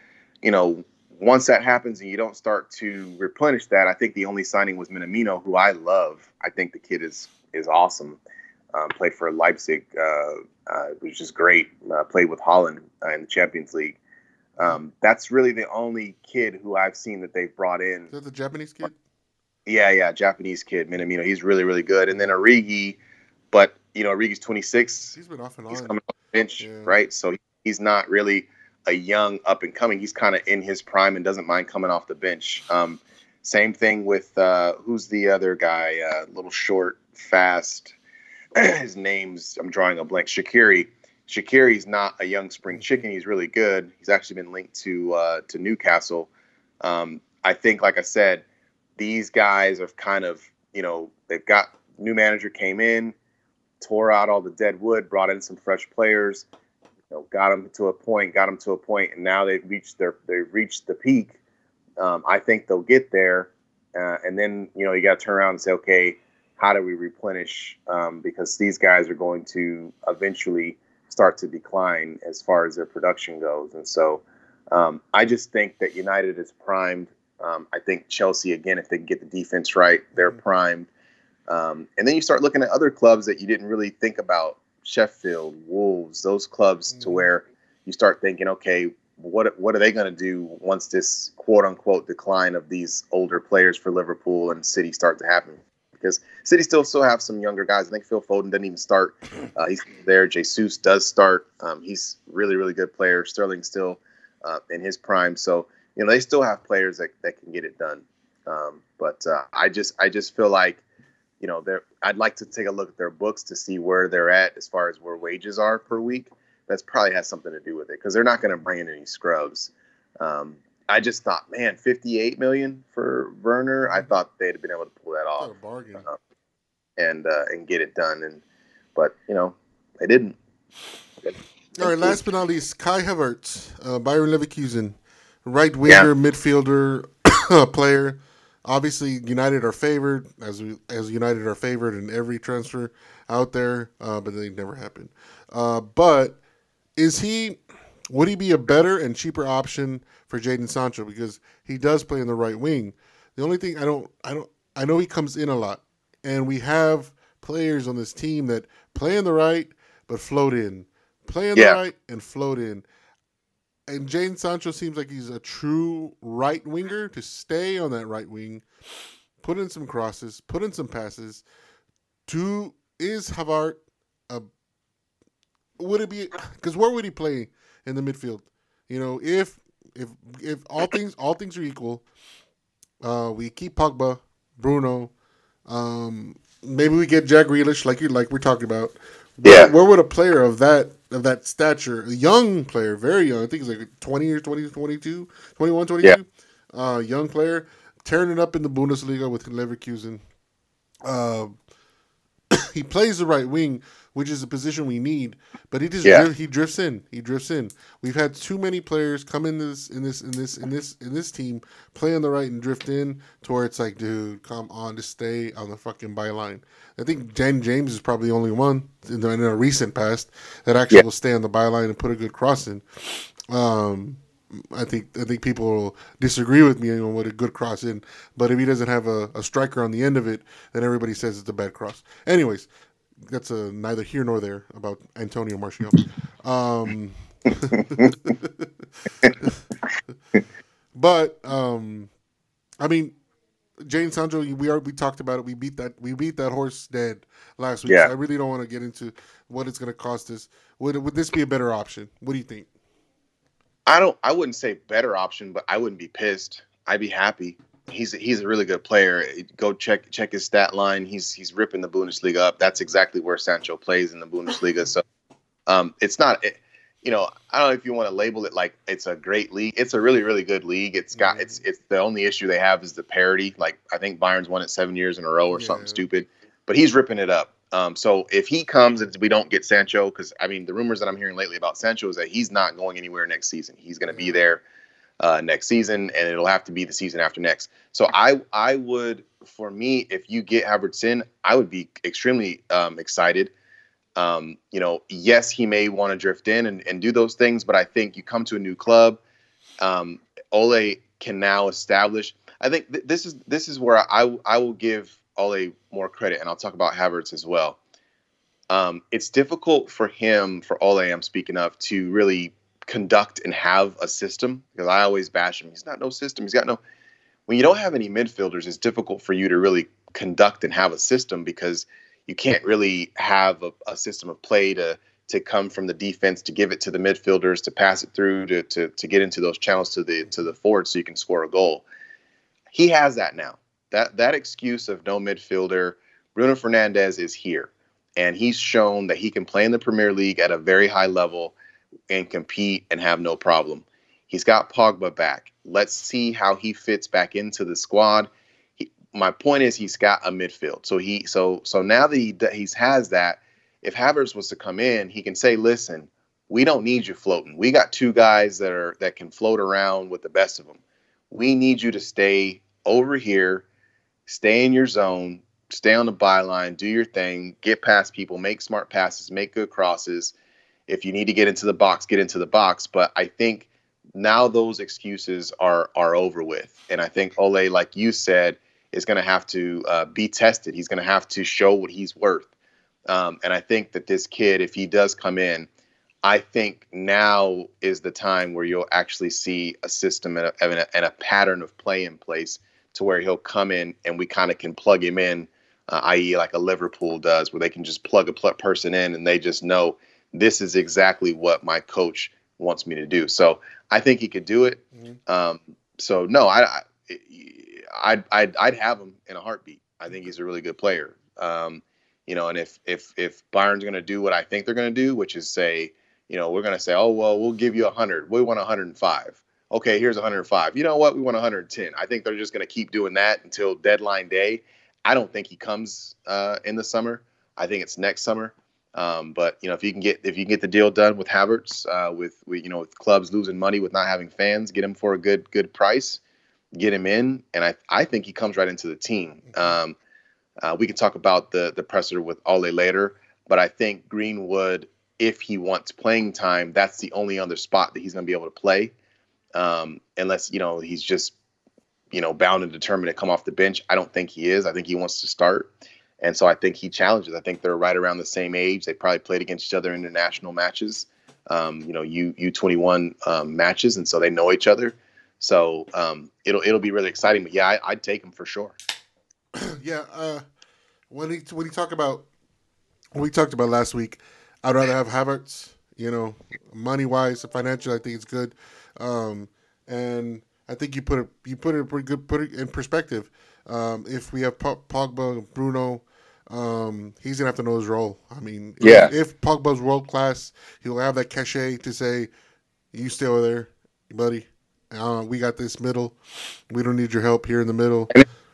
you know once that happens and you don't start to replenish that, I think the only signing was Minamino, who I love. I think the kid is is awesome. Um, played for Leipzig, uh, uh, which is great. Uh, played with Haaland uh, in the Champions League. Um, that's really the only kid who I've seen that they've brought in. Is that the Japanese kid? Yeah, yeah, Japanese kid, Minamino. He's really, really good. And then Origi, but you know, Origi's 26. He's been off and on. He's coming off the bench, Yeah. right? So he's not really a young up and coming. He's kind of in his prime and doesn't mind coming off the bench. Um, same thing with uh, who's the other guy? Uh, little short, fast. his name's I'm drawing a blank. Shaqiri. Shaqiri's not a young spring chicken. He's really good. He's actually been linked to uh, to Newcastle. Um, I think, like I said, these guys have kind of you know they've got new manager came in, tore out all the dead wood, brought in some fresh players, you know, got them to a point, got them to a point, and now they've reached their they've reached the peak. Um, I think they'll get there, uh, and then you know you got to turn around and say, okay, how do we replenish? Um, because these guys are going to eventually start to decline as far as their production goes. And so um, I just think that United is primed. Um, I think Chelsea, again, if they can get the defense right, they're primed. Um, and then you start looking at other clubs that you didn't really think about Sheffield, Wolves, those clubs to Mhm. where you start thinking, okay, what what are they going to do once this quote unquote decline of these older players for Liverpool and City start to happen? Because City still still have some younger guys. I think Phil Foden doesn't even start. Uh, he's there. Jesus does start. Um, he's really really good player. Sterling still uh, in his prime. So you know they still have players that, that can get it done. Um, but uh, I just I just feel like you know they're I'd like to take a look at their books to see where they're at as far as where wages are per week. That's probably has something to do with it because they're not going to bring in any scrubs. Um, I just thought, man, 58 million for Werner. I thought they'd have been able to pull that off bargain. and uh, and get it done. And but you know they didn't. All right, last but not least, Kai Havertz, uh, Byron Leverkusen, right winger, midfielder player. Obviously, United are favored, as we as United are favored in every transfer out there, uh, but they never happen. Uh, but is he? Would he be a better and cheaper option for Jadon Sancho because he does play in the right wing? The only thing I don't, I don't, I know he comes in a lot, and we have players on this team that play in the right but float in, play in Yeah. the right and float in. And Jadon Sancho seems like he's a true right winger to stay on that right wing, put in some crosses, put in some passes. To is Havertz a would it be because where would he play in the midfield? You know, if if if all things all things are equal, uh, we keep Pogba, Bruno, um, maybe we get Jack Grealish like you like we're talking about. Where, Yeah. where would a player of that of that stature, a young player, very young, I think he's like 20 or 20, 22, 21, 22, uh, young player, tearing it up in the Bundesliga with Leverkusen. Uh, he plays the right wing, which is a position we need, but he just Yeah. he drifts in. He drifts in. We've had too many players come in this in this in this in this in this team play on the right and drift in to where it's like, dude, come on, just stay on the fucking byline. I think Dan James is probably the only one in, the, in a recent past that actually Yeah. will stay on the byline and put a good cross in. Um, I think I think people will disagree with me on what a good cross in, but if he doesn't have a, a striker on the end of it, then everybody says it's a bad cross. Anyways, that's a neither here nor there about Antonio Martial. Um, but um, I mean, Jadon Sancho, we are we talked about it. We beat that we beat that horse dead last week. Yeah. So I really don't want to get into what it's going to cost us. Would would this be a better option? What do you think? I don't. I wouldn't say better option, but I wouldn't be pissed. I'd be happy. He's he's a really good player. Go check check his stat line. He's he's ripping the Bundesliga up. That's exactly where Sancho plays in the Bundesliga. So, um, it's not. It, you know, I don't know if you want to label it like it's a great league. It's a really really good league. It's got it's it's the only issue they have is the parity. Like I think Bayern's won it seven years in a row or something stupid. But he's ripping it up. Um, so if he comes and we don't get Sancho, because I mean the rumors that I'm hearing lately about Sancho is that he's not going anywhere next season. He's going to be there uh, next season, and it'll have to be the season after next. So I I would for me if you get Havertz in, I would be extremely um, excited. Um, you know, yes, he may want to drift in and, and do those things, but I think you come to a new club. Um, Ole can now establish. I think th- this is this is where I I will give Ole more credit, and I'll talk about Havertz as well. Um, it's difficult for him, for Ole, I'm speaking of, to really conduct and have a system because I always bash him. He's not no system. He's got no. When you don't have any midfielders, it's difficult for you to really conduct and have a system because you can't really have a, a system of play to to come from the defense to give it to the midfielders to pass it through to, to to get into those channels to the to the forward so you can score a goal. He has that now. That that excuse of no midfielder, Bruno Fernandes is here, and he's shown that he can play in the Premier League at a very high level and compete and have no problem. He's got Pogba back. Let's see how he fits back into the squad. He, my point is he's got a midfield. So he so so now that he he's has that, if Havertz was to come in, he can say, "Listen, we don't need you floating. We got two guys that are that can float around with the best of them. We need you to stay over here, stay in your zone, stay on the byline, do your thing, get past people, make smart passes, make good crosses, If you need to get into the box, get into the box. But I think now those excuses are are over with, and I think Ole, like you said, is going to have to uh, be tested. He's going to have to show what he's worth. Um, and I think that this kid, if he does come in, I think now is the time where you'll actually see a system and a, and a, and a pattern of play in place to where he'll come in and we kind of can plug him in, uh, i.e., like a Liverpool does, where they can just plug a pl- person in and they just know this is exactly what my coach wants me to do. So I think he could do it. Um, so no, I, I I'd, I'd I'd have him in a heartbeat. I think he's a really good player. Um, you know, and if if if Byron's going to do what I think they're going to do, which is say, you know, we're going to say, oh well, we'll give you a 100. We want 105. Okay, here's 105. You know what? We want 110. I think they're just going to keep doing that until deadline day. I don't think he comes uh, in the summer. I think it's next summer. Um, but you know, if you can get if you can get the deal done with Havertz, uh, with, with you know with clubs losing money with not having fans, get him for a good good price, get him in, and I I think he comes right into the team. Um, uh, we can talk about the the presser with Ole later, but I think Greenwood, if he wants playing time, that's the only other spot that he's going to be able to play, um, unless you know he's just you know bound and determined to come off the bench. I don't think he is. I think he wants to start. And so I think he challenges. I think they're right around the same age. They probably played against each other in international matches, um, you know, U U twenty one um, matches, and so they know each other. So um, it'll it'll be really exciting. But yeah, I, I'd take him for sure. yeah, uh, when he when he talk about when we talked about last week, I'd rather have Havertz. You know, money wise, financial, I think it's good, um, and I think you put it you put it pretty good put it in perspective. Um, if we have Po- Pogba, Bruno, um, he's gonna have to know his role. I mean, if- Yeah. If, Pogba's world class, he'll have that cachet to say, "You stay over there, buddy. Uh, we got this middle. We don't need your help here in the middle."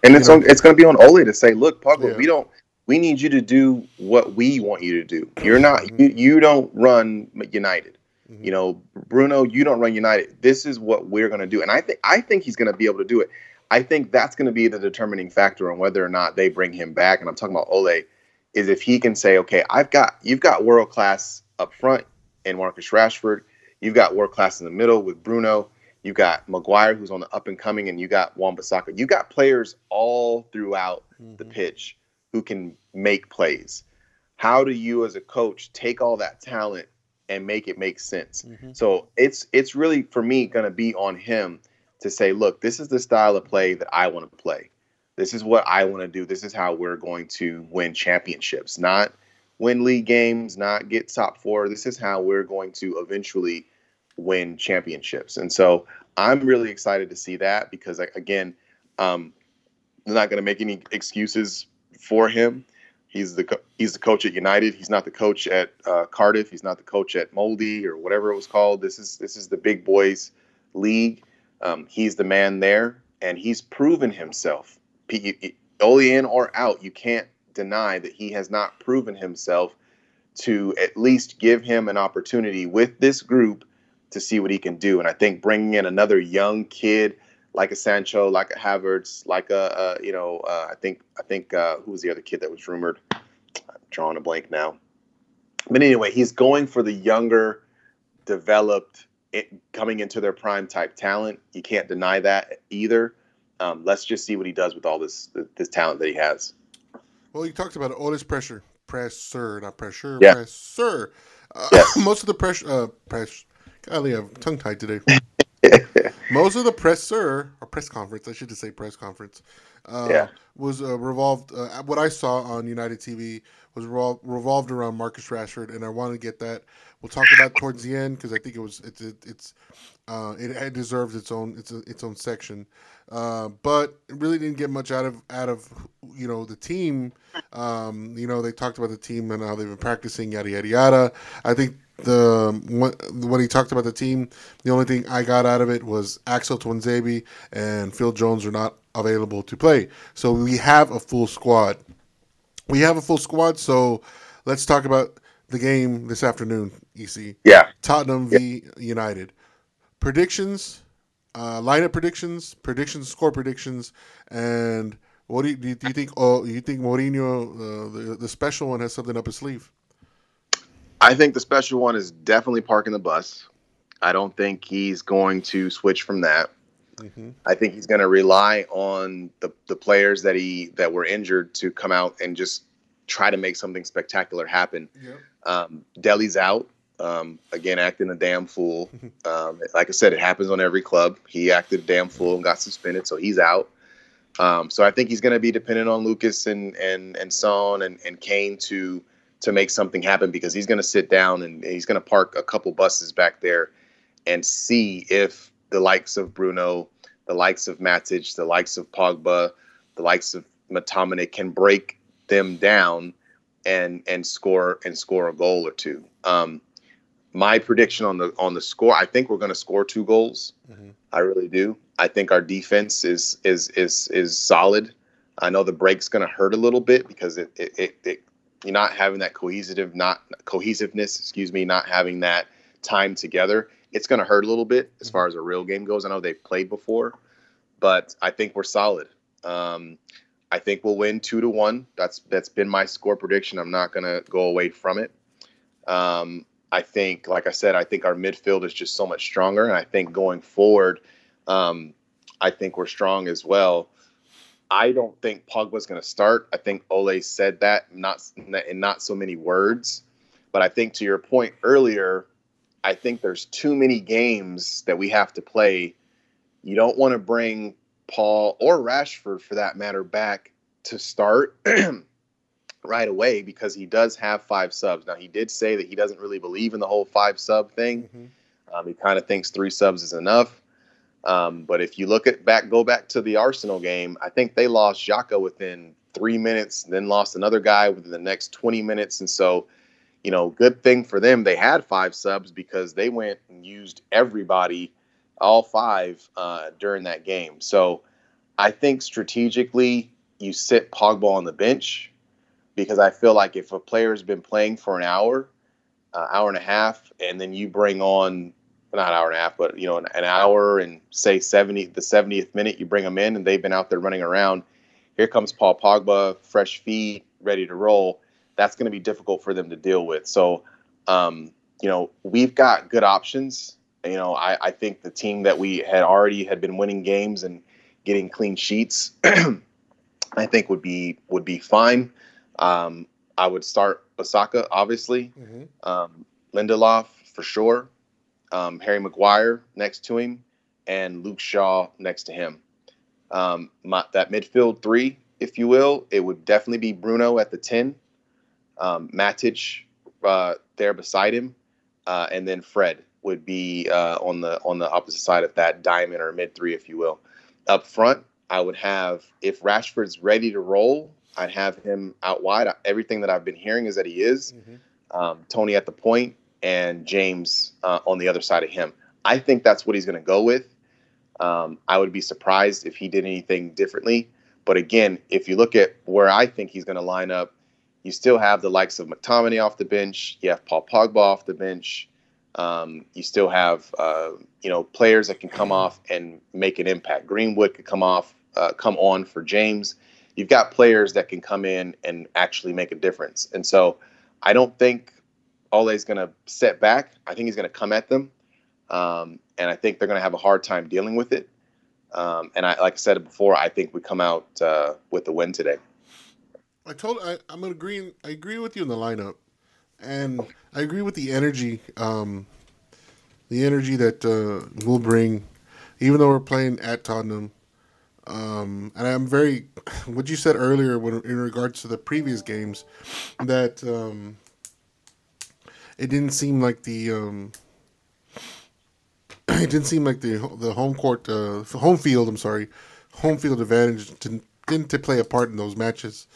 And it's on, it's going to be on Ole to say, look, Pogba, Yeah. we don't. We need you to do what we want you to do. You're not. You, you don't run United. You know, Bruno, you don't run United. This is what we're going to do, and I think I think he's going to be able to do it. I think that's going to be the determining factor on whether or not they bring him back. And I'm talking about Ole, is if he can say, okay, I've got you've got world class up front in Marcus Rashford, you've got world class in the middle with Bruno, you've got Maguire who's on the up and coming, and you got Wan-Bissaka. You got players all throughout mm-hmm. the pitch who can make plays. How do you, as a coach, take all that talent and make it make sense? Mm-hmm. So it's it's really for me going to be on him to say, look, this is the style of play that I want to play. This is what I want to do. This is how we're going to win championships, not win league games, not get top four. This is how we're going to eventually win championships. And so I'm really excited to see that because, again, um, they're not going to make any excuses for him. He's the co- he's the coach at United. He's not the coach at uh, Cardiff. He's not the coach at Molde or whatever it was called. This is this is the big boys league. Um, he's the man there, and he's proven himself. Ole in or out, you can't deny that he has not proven himself to at least give him an opportunity with this group to see what he can do. And I think bringing in another young kid like a Sancho, like a Havertz, like a, you know, uh, I think I think uh, who was the other kid that was rumored? I'm drawing a blank now. But anyway, he's going for the younger, developed, it, coming into their prime type talent. You can't deny that either. Um, let's just see what he does with all this this talent that he has. Well, you talked about all this pressure, presser, not pressure, Yeah. presser. Uh, Yes. most of the pressure, uh, press. Golly, I'm tongue tied today. most of the presser or press conference, I should just say press conference, uh, Yeah. was uh, revolved. Uh, what I saw on United TV was revol- revolved around Marcus Rashford, and I want to get that. We'll talk about towards the end because I think it was it's it, it's uh, it, it deserves its own its its own section. Uh, but it really didn't get much out of out of you know the team. Um, you know they talked about the team and how they've been practicing yada yada yada. I think the when, when he talked about the team, the only thing I got out of it was Axel Tuanzebe and Phil Jones are not available to play. So we have a full squad. We have a full squad. So let's talk about the game this afternoon. EC Yeah. Tottenham v United. Predictions, uh, lineup predictions, predictions, score predictions, and what do you, do you, do you think? Oh, you think Mourinho, uh, the the special one, has something up his sleeve? I think the special one is definitely parking the bus. I don't think he's going to switch from that. Mm-hmm. I think he's going to rely on the, the players that he that were injured to come out and just try to make something spectacular happen. Yep. Um, Dele's out um, again, acting a damn fool. Um, like I said, it happens on every club. He acted a damn fool and got suspended, so he's out. Um, so I think he's going to be dependent on Lucas and and and Son and and Kane to to make something happen because he's going to sit down and he's going to park a couple buses back there and see if the likes of Bruno, the likes of Matic, the likes of Pogba, the likes of Matamane can break them down and and score and score a goal or two. Um, my prediction on the on the score, I think we're going to score two goals. Mhm. I really do. I think our defense is is is is solid. I know the break's going to hurt a little bit because it it, it, it you're not having that cohesive not cohesiveness, excuse me, not having that time together. It's going to hurt a little bit as far as a real game goes. I know they've played before, but I think we're solid. Um, I think we'll win two to one. That's that's been my score prediction. I'm not to go away from it. Um, I think, like I said, I think our midfield is just so much stronger, and I think going forward, um, I think we're strong as well. I don't think Pogba's going to start. I think Ole said that not in not so many words, but I think to your point earlier, I think there's too many games that we have to play. You don't want to bring Paul or Rashford, for that matter, back to start right away because he does have five subs. Now he did say that he doesn't really believe in the whole five sub thing. Mhm. Um, he kind of thinks three subs is enough. Um, but if you look at back, go back to the Arsenal game, I think they lost Xhaka within three minutes, then lost another guy within the next 20 minutes. And so, you know, good thing for them, they had five subs because they went and used everybody, all five, uh, during that game. So I think strategically, you sit Pogba on the bench because I feel like if a player's been playing for an hour, uh, hour and a half, and then you bring on not hour and a half, but you know, an, an hour and say seventy, the seventieth minute, you bring them in, and they've been out there running around. Here comes Paul Pogba, fresh feet, ready to roll. That's going to be difficult for them to deal with. So, um, you know, we've got good options. You know, I, I think the team that we had already had been winning games and getting clean sheets, I think would be would be fine. Um, I would start Bissaka, obviously. Mhm. Um, Lindelof for sure. Um, Harry Maguire next to him, and Luke Shaw next to him. Um, my, that midfield three, if you will, it would definitely be Bruno at the ten, um, Matic uh, there beside him, uh, and then Fred would be uh, on the on the opposite side of that diamond or mid three, if you will. Up front, I would have if Rashford's ready to roll, I'd have him out wide. Everything that I've been hearing is that he is. Mhm. Um, Tony at the point and James uh, on the other side of him. I think that's what he's going to go with. Um, I would be surprised if he did anything differently. But again, if you look at where I think he's going to line up, you still have the likes of McTominay off the bench. You have Paul Pogba off the bench. Um, you still have uh, you know players that can come off and make an impact. Greenwood could come off, uh, come on for James. You've got players that can come in and actually make a difference. And so I don't think Ole's going to set back. I think he's going to come at them, um, and I think they're going to have a hard time dealing with it. Um, and I, like I said before, I think we come out uh, with the win today. I told I, I'm agreeing. I agree with you in the lineup, and I agree with the energy. Um, the energy that uh, we'll bring, even though we're playing at Tottenham. Um, and I'm very, what you said earlier when, in regards to the previous games, that um, it didn't seem like the um, it didn't seem like the the home court, uh, home field. I'm sorry, home field advantage didn't didn't to play a part in those matches.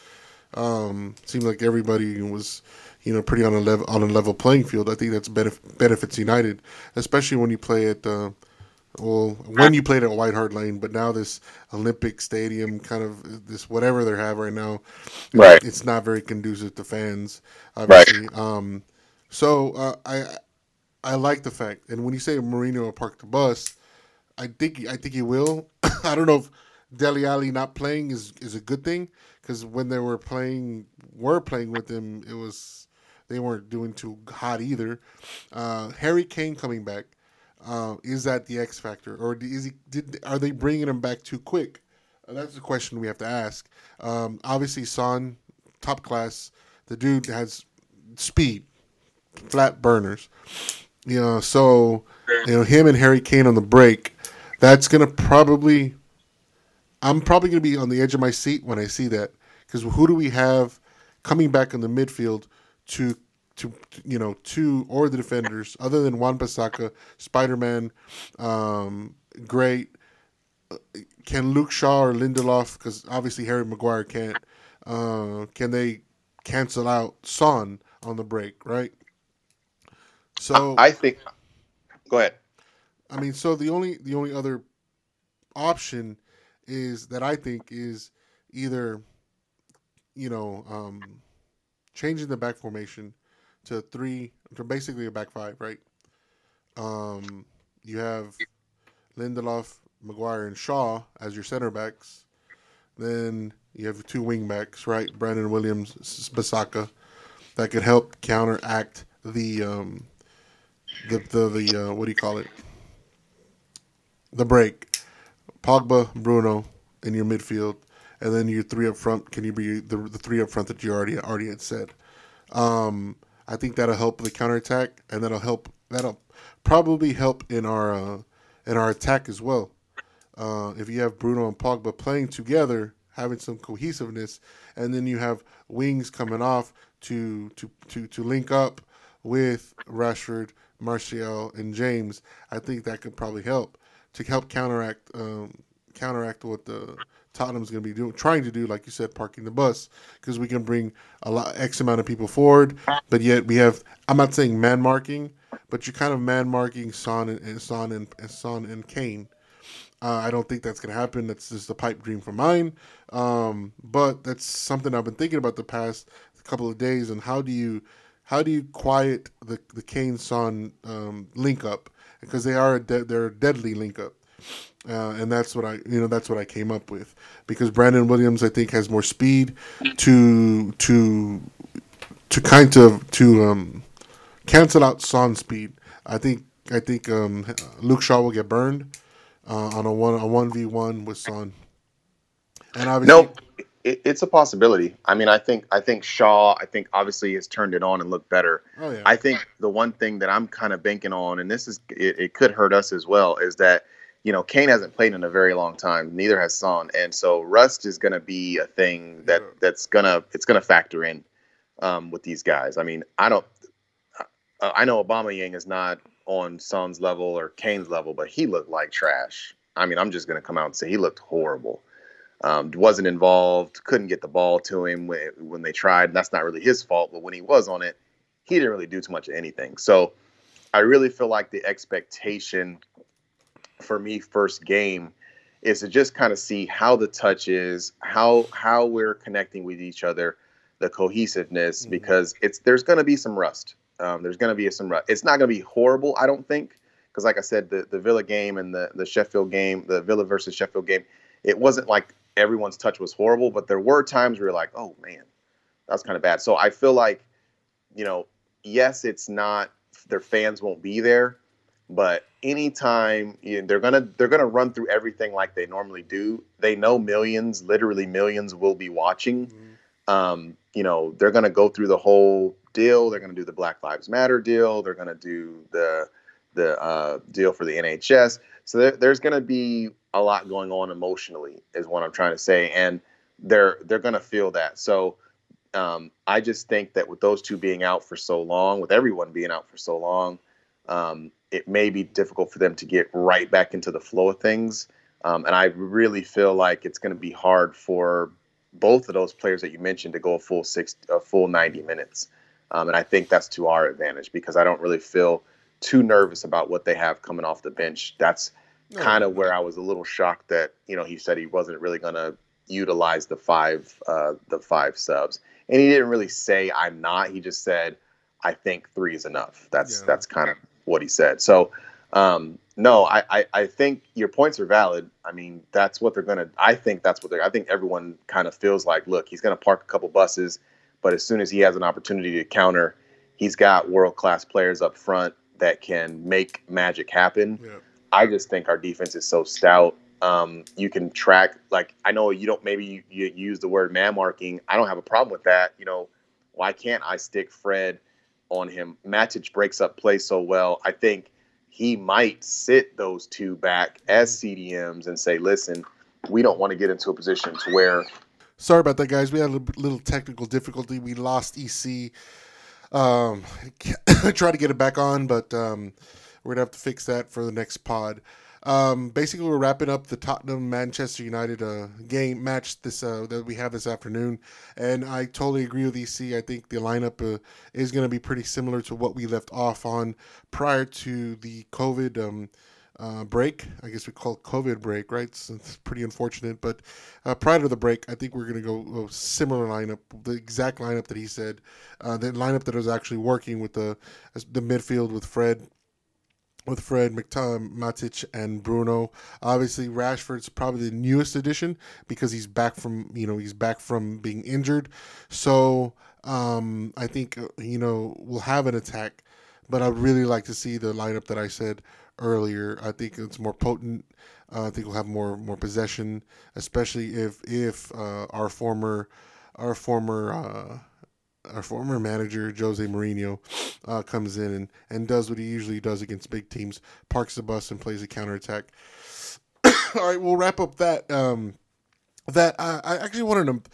Um, seemed like everybody was, you know, pretty on a level on a level playing field. I think that's benef- benefits United, especially when you play at, uh, well, when you played at White Hart Lane, but now this Olympic Stadium, kind of this whatever they have right now, Right. It's not very conducive to fans, obviously. Um, so uh, I I like the fact, and when you say Mourinho will park the bus, I think I think he will. I don't know if Dele Alli not playing is is a good thing because when they were playing were playing with him, it was they weren't doing too hot either. Uh, Harry Kane coming back uh, is that the X factor, or is he? Did are they bringing him back too quick? Uh, that's the question we have to ask. Um, obviously, Son, top class. The dude has speed, flat burners. You know, so you know him and Harry Kane on the break. That's gonna probably. I'm probably gonna be on the edge of my seat when I see that because who do we have coming back in the midfield to to you know to or the defenders other than Wan-Bissaka, Spider Man, um, great. Uh, Can Luke Shaw or Lindelof, because obviously Harry Maguire can't, uh, can they cancel out Son on the break, right? So I think. Go ahead. I mean, so the only the only other option is that I think is either, you know, um, changing the back formation to three to basically a back five, right? Um, you have Lindelof, Maguire, and Shaw as your center backs. Then you have two wing backs, right? Brandon Williams, Bissaka, that could help counteract the um, the the, the uh, what do you call it? The break. Pogba, Bruno in your midfield, and then your three up front. Can you be the, the three up front that you already already had said? Um, I think that'll help the counterattack, and that'll help. That'll probably help in our uh, in our attack as well. Uh, if you have Bruno and Pogba playing together, having some cohesiveness, and then you have wings coming off to to to to link up with Rashford, Martial, and James, I think that could probably help to help counteract um, counteract what the Tottenham's going to be doing, trying to do, like you said, parking the bus, because we can bring a lot X amount of people forward, but yet we have. I'm not saying man marking, but you're kind of man marking Son and, and Son and, and Son and Kane. Uh, I don't think that's going to happen. That's just a pipe dream for mine. Um, but that's something I've been thinking about the past couple of days. And how do you how do you quiet the the Kane Son um, link up because they are a de- they're a deadly link up. Uh, and that's what I, you know, that's what I came up with because Brandon Williams, I think, has more speed to to to kind of to um, cancel out Son's speed. I think I think um, Luke Shaw will get burned uh, on a one a one v one with Son. And obviously, No, it, it's a possibility. I mean, I think I think Shaw. I think obviously has turned it on and looked better. oh yeah, I think the one thing that I'm kind of banking on, and this is it, it could hurt us as well, is that you know Kane hasn't played in a very long time. Neither has Son, and so rust is going to be a thing that Yeah. that's gonna it's gonna factor in um, with these guys. I mean, I don't. I I know Aubameyang is not on Son's level or Kane's level, but he looked like trash. I mean, I'm just gonna come out and say he looked horrible. Um, wasn't involved, couldn't get the ball to him when, when they tried. And That's not really his fault, but when he was on it, he didn't really do too much of anything. So I really feel like the expectation for me first game is to just kind of see how the touch is, how how we're connecting with each other, the cohesiveness, Mhm. because it's there's going to be some rust. Um, there's going to be some rust. It's not going to be horrible, I don't think, because like I said, the the Villa game and the the Sheffield game, the Villa versus Sheffield game, it wasn't like everyone's touch was horrible, but there were times where you're like, oh man, that's kind of bad. So I feel like, you know, yes, it's not their fans won't be there, but anytime you know, they're gonna they're gonna run through everything like they normally do. They know millions, literally millions, will be watching. Mhm. Um, you know, they're gonna go through the whole deal. They're gonna do the Black Lives Matter deal. They're gonna do the the uh, deal for the NHS. So there, there's gonna be a lot going on emotionally, is what I'm trying to say, and they're they're gonna feel that. So um, I just think that with those two being out for so long, with everyone being out for so long, um, it may be difficult for them to get right back into the flow of things. Um, and I really feel like it's going to be hard for both of those players that you mentioned to go a full six, a full 90 minutes. Um, and I think that's to our advantage because I don't really feel too nervous about what they have coming off the bench. That's No, kind of where I was a little shocked that you know he said he wasn't really going to utilize the five uh, the five subs, and he didn't really say I'm not. He just said I think three is enough. That's Yeah. that's kind of what he said. So um, no, I, I I think your points are valid. I mean that's what they're gonna. I think that's what they're. I think everyone kind of feels like look he's gonna park a couple buses, but as soon as he has an opportunity to counter. He's got world class players up front that can make magic happen. Yeah. I just think our defense is so stout. Um, you can track, like, I know you don't, maybe you, you use the word man marking. I don't have a problem with that. You know, why can't I stick Fred on him? Matic breaks up play so well. I think he might sit those two back as CDMs and say, listen, we don't want to get into a position to where Sorry about that, guys. We had a little, little technical difficulty. We lost EC. Um, try to get it back on, but um, we're gonna have to fix that for the next pod. Um, basically, we're wrapping up the Tottenham Manchester United uh, game match this uh, that we have this afternoon, and I totally agree with EC. I think the lineup uh, is going to be pretty similar to what we left off on prior to the COVID um, uh, break. I guess we call it COVID break, right? So it's pretty unfortunate, but uh, prior to the break, I think we're going to go a similar lineup, the exact lineup that he said, uh, the lineup that was actually working with the the midfield with Fred, with Fred, McTom, Matic, and Bruno. Obviously, Rashford's probably the newest addition because he's back from you know he's back from being injured. So um, I think uh, you know we'll have an attack, but I'd really like to see the lineup that I said earlier. I think it's more potent. Uh, I think we'll have more more possession, especially if if uh, our former our former uh, our former manager Jose Mourinho uh, comes in and, and does what he usually does against big teams, parks the bus and plays a counterattack. All right, we'll wrap up that. Um, that I, I actually wanted to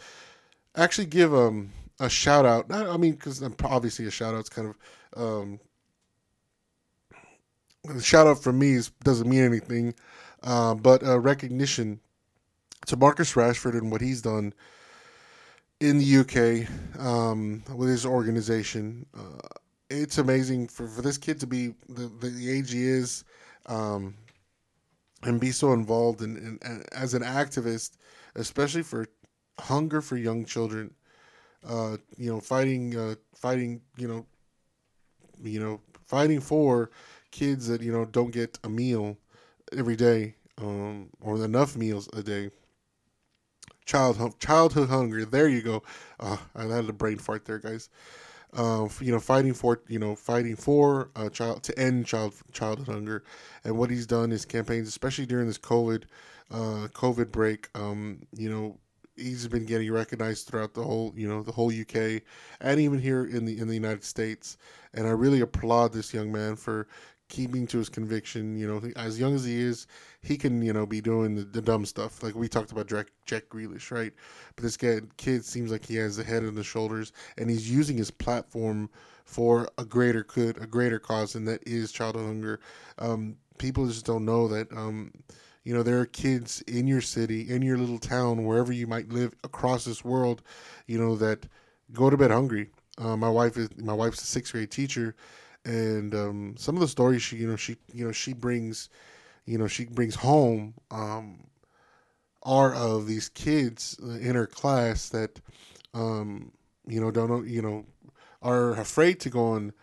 actually give um a shout out. I mean, because obviously a shout out's kind of um, shout out from me is, doesn't mean anything, uh, but uh, recognition to Marcus Rashford and what he's done in the UK um, with his organization. Uh, it's amazing for, for this kid to be the, the, the age he is um, and be so involved in, in, in, as an activist, especially for hunger for young children. Uh, you know, fighting, uh, fighting, you know, you know, fighting for kids that you know don't get a meal every day um, or enough meals a day. Child childhood hunger. There you go. Uh, I had a brain fart there, guys. Uh, you know, fighting for you know, fighting for child to end child childhood hunger, and what he's done is campaigns, especially during this COVID, uh, COVID break. Um, you know, he's been getting recognized throughout the whole you know the whole UK and even here in the in the United States. And I really applaud this young man for keeping to his conviction. You know, as young as he is, he can you know be doing the, the dumb stuff like we talked about Jack Jack Grealish, right? But this guy, kid seems like he has the head and the shoulders, and he's using his platform for a greater good, a greater cause, and that is child hunger. Um, people just don't know that. Um, you know, there are kids in your city, in your little town, wherever you might live across this world, you know, that go to bed hungry. Uh, my wife is my wife's a sixth grade teacher, and um, some of the stories she, you know, she, you know, she brings, you know, she brings home um, are of these kids in her class that, um, you know, don't you know, are afraid to go on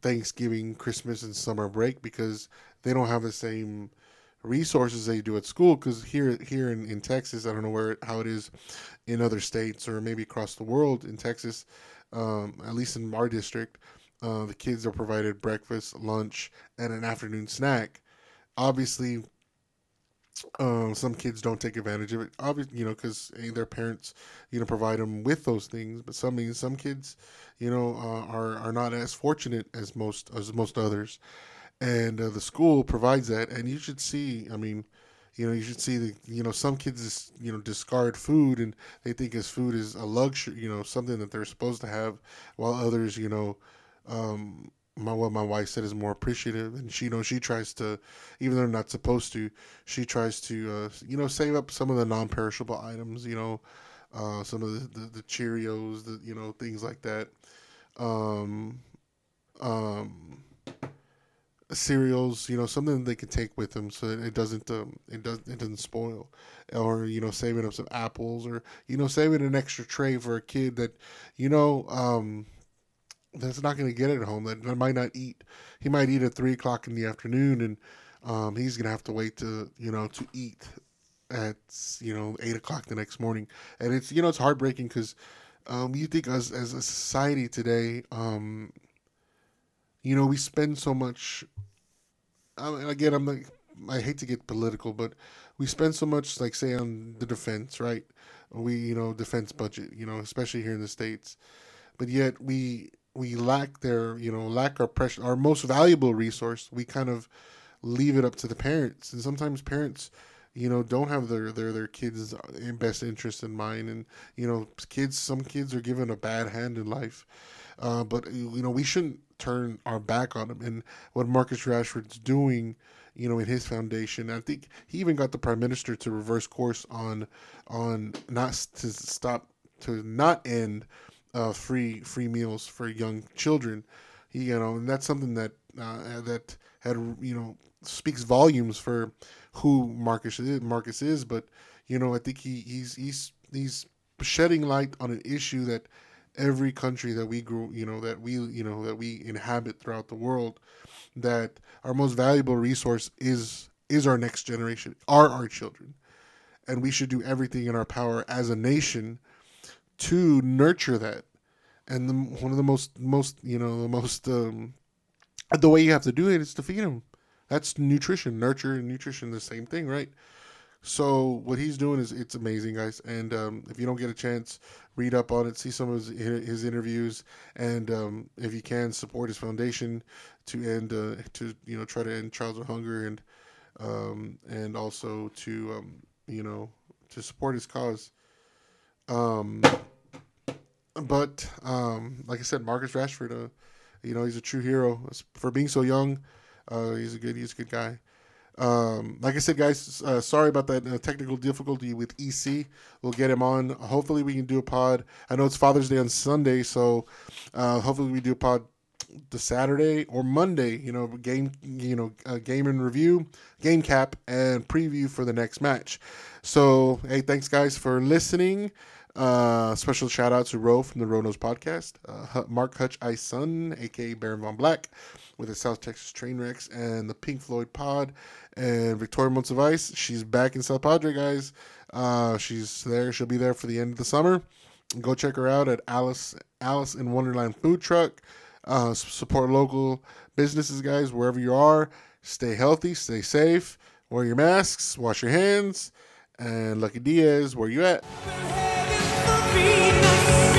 Thanksgiving, Christmas, and summer break because they don't have the same resources they do at school. Because here here in, in Texas I don't know where how it is in other states or maybe across the world in Texas um, at least in our district uh, the kids are provided breakfast lunch and an afternoon snack. Obviously um, some kids don't take advantage of it. Obviously you know because their parents you know provide them with those things but some some kids you know uh, are are not as fortunate as most as most others. And uh, the school provides that and you should see i mean you know you should see the you know some kids you know discard food and they think as food is a luxury you know something that they're supposed to have while others you know um my what my wife said is more appreciative and she you know she tries to even though not supposed to she tries to uh, you know save up some of the non-perishable items you know uh, some of the, the, the cheerios the you know things like that. Um um cereals, you know, something they can take with them so it doesn't um, it doesn't it doesn't spoil, or you know, saving up some apples, or you know, saving an extra tray for a kid that you know um, that's not going to get it at home that, that might not eat. He might eat at three o'clock in the afternoon, and um, he's going to have to wait to you know to eat at you know eight o'clock the next morning, and it's you know it's heartbreaking because um, you think as as a society today. Um, you know, we spend so much. I mean, again, I'm like, I hate to get political, but we spend so much, like, say, on the defense, right? We, you know, defense budget, you know, especially here in the states, but yet we we lack their, you know, lack our precious, our most valuable resource. We kind of leave it up to the parents, and sometimes parents, you know, don't have their their their kids' best interest in mind, and you know, kids, some kids are given a bad hand in life. Uh, but you know, we shouldn't turn our back on them. And what Marcus Rashford's doing, you know, in his foundation, I think he even got the prime minister to reverse course on on not to stop to not end uh, free free meals for young children. You know, and that's something that uh, that had you know speaks volumes for who Marcus is. Marcus is, but you know, I think he he's he's he's shedding light on an issue that every country that we grew, you know, that we, you know, that we inhabit throughout the world, that our most valuable resource is is our next generation, are our children, and we should do everything in our power as a nation to nurture that. And the, one of the most most you know the most um, the way you have to do it is to feed him. That's nutrition, nurture, and nutrition, the same thing, right? So what he's doing is it's amazing, guys. And um, if you don't get a chance, read up on it, see some of his, his interviews, and um, if you can, support his foundation to end uh, to you know try to end childhood hunger and um, and also to um, you know to support his cause. Um, but um, like I said, Marcus Rashford, uh, you know, he's a true hero for being so young. Uh, he's a good, he's a good guy. Um, like I said, guys, uh, sorry about that uh, technical difficulty with EC. We'll get him on. Hopefully, we can do a pod. I know it's Father's Day on Sunday, so uh, hopefully we do a pod the Saturday or Monday. You know, game, you know, uh, game and review, game cap, and preview for the next match. So, hey, thanks guys for listening. Uh, special shout out to Ro from the Ro Knows podcast, uh, Mark Hutch Ice Son, aka Baron Von Black, with the South Texas Trainwrecks and the Pink Floyd Pod, and Victoria Montes of Ice. She's back in South Padre, guys. Uh, she's there. She'll be there for the end of the summer. Go check her out at Alice Alice in Wonderland Food Truck. Uh, support local businesses, guys, wherever you are. Stay healthy, stay safe, wear your masks, wash your hands, and Lucky Diaz, where you at? For Venus.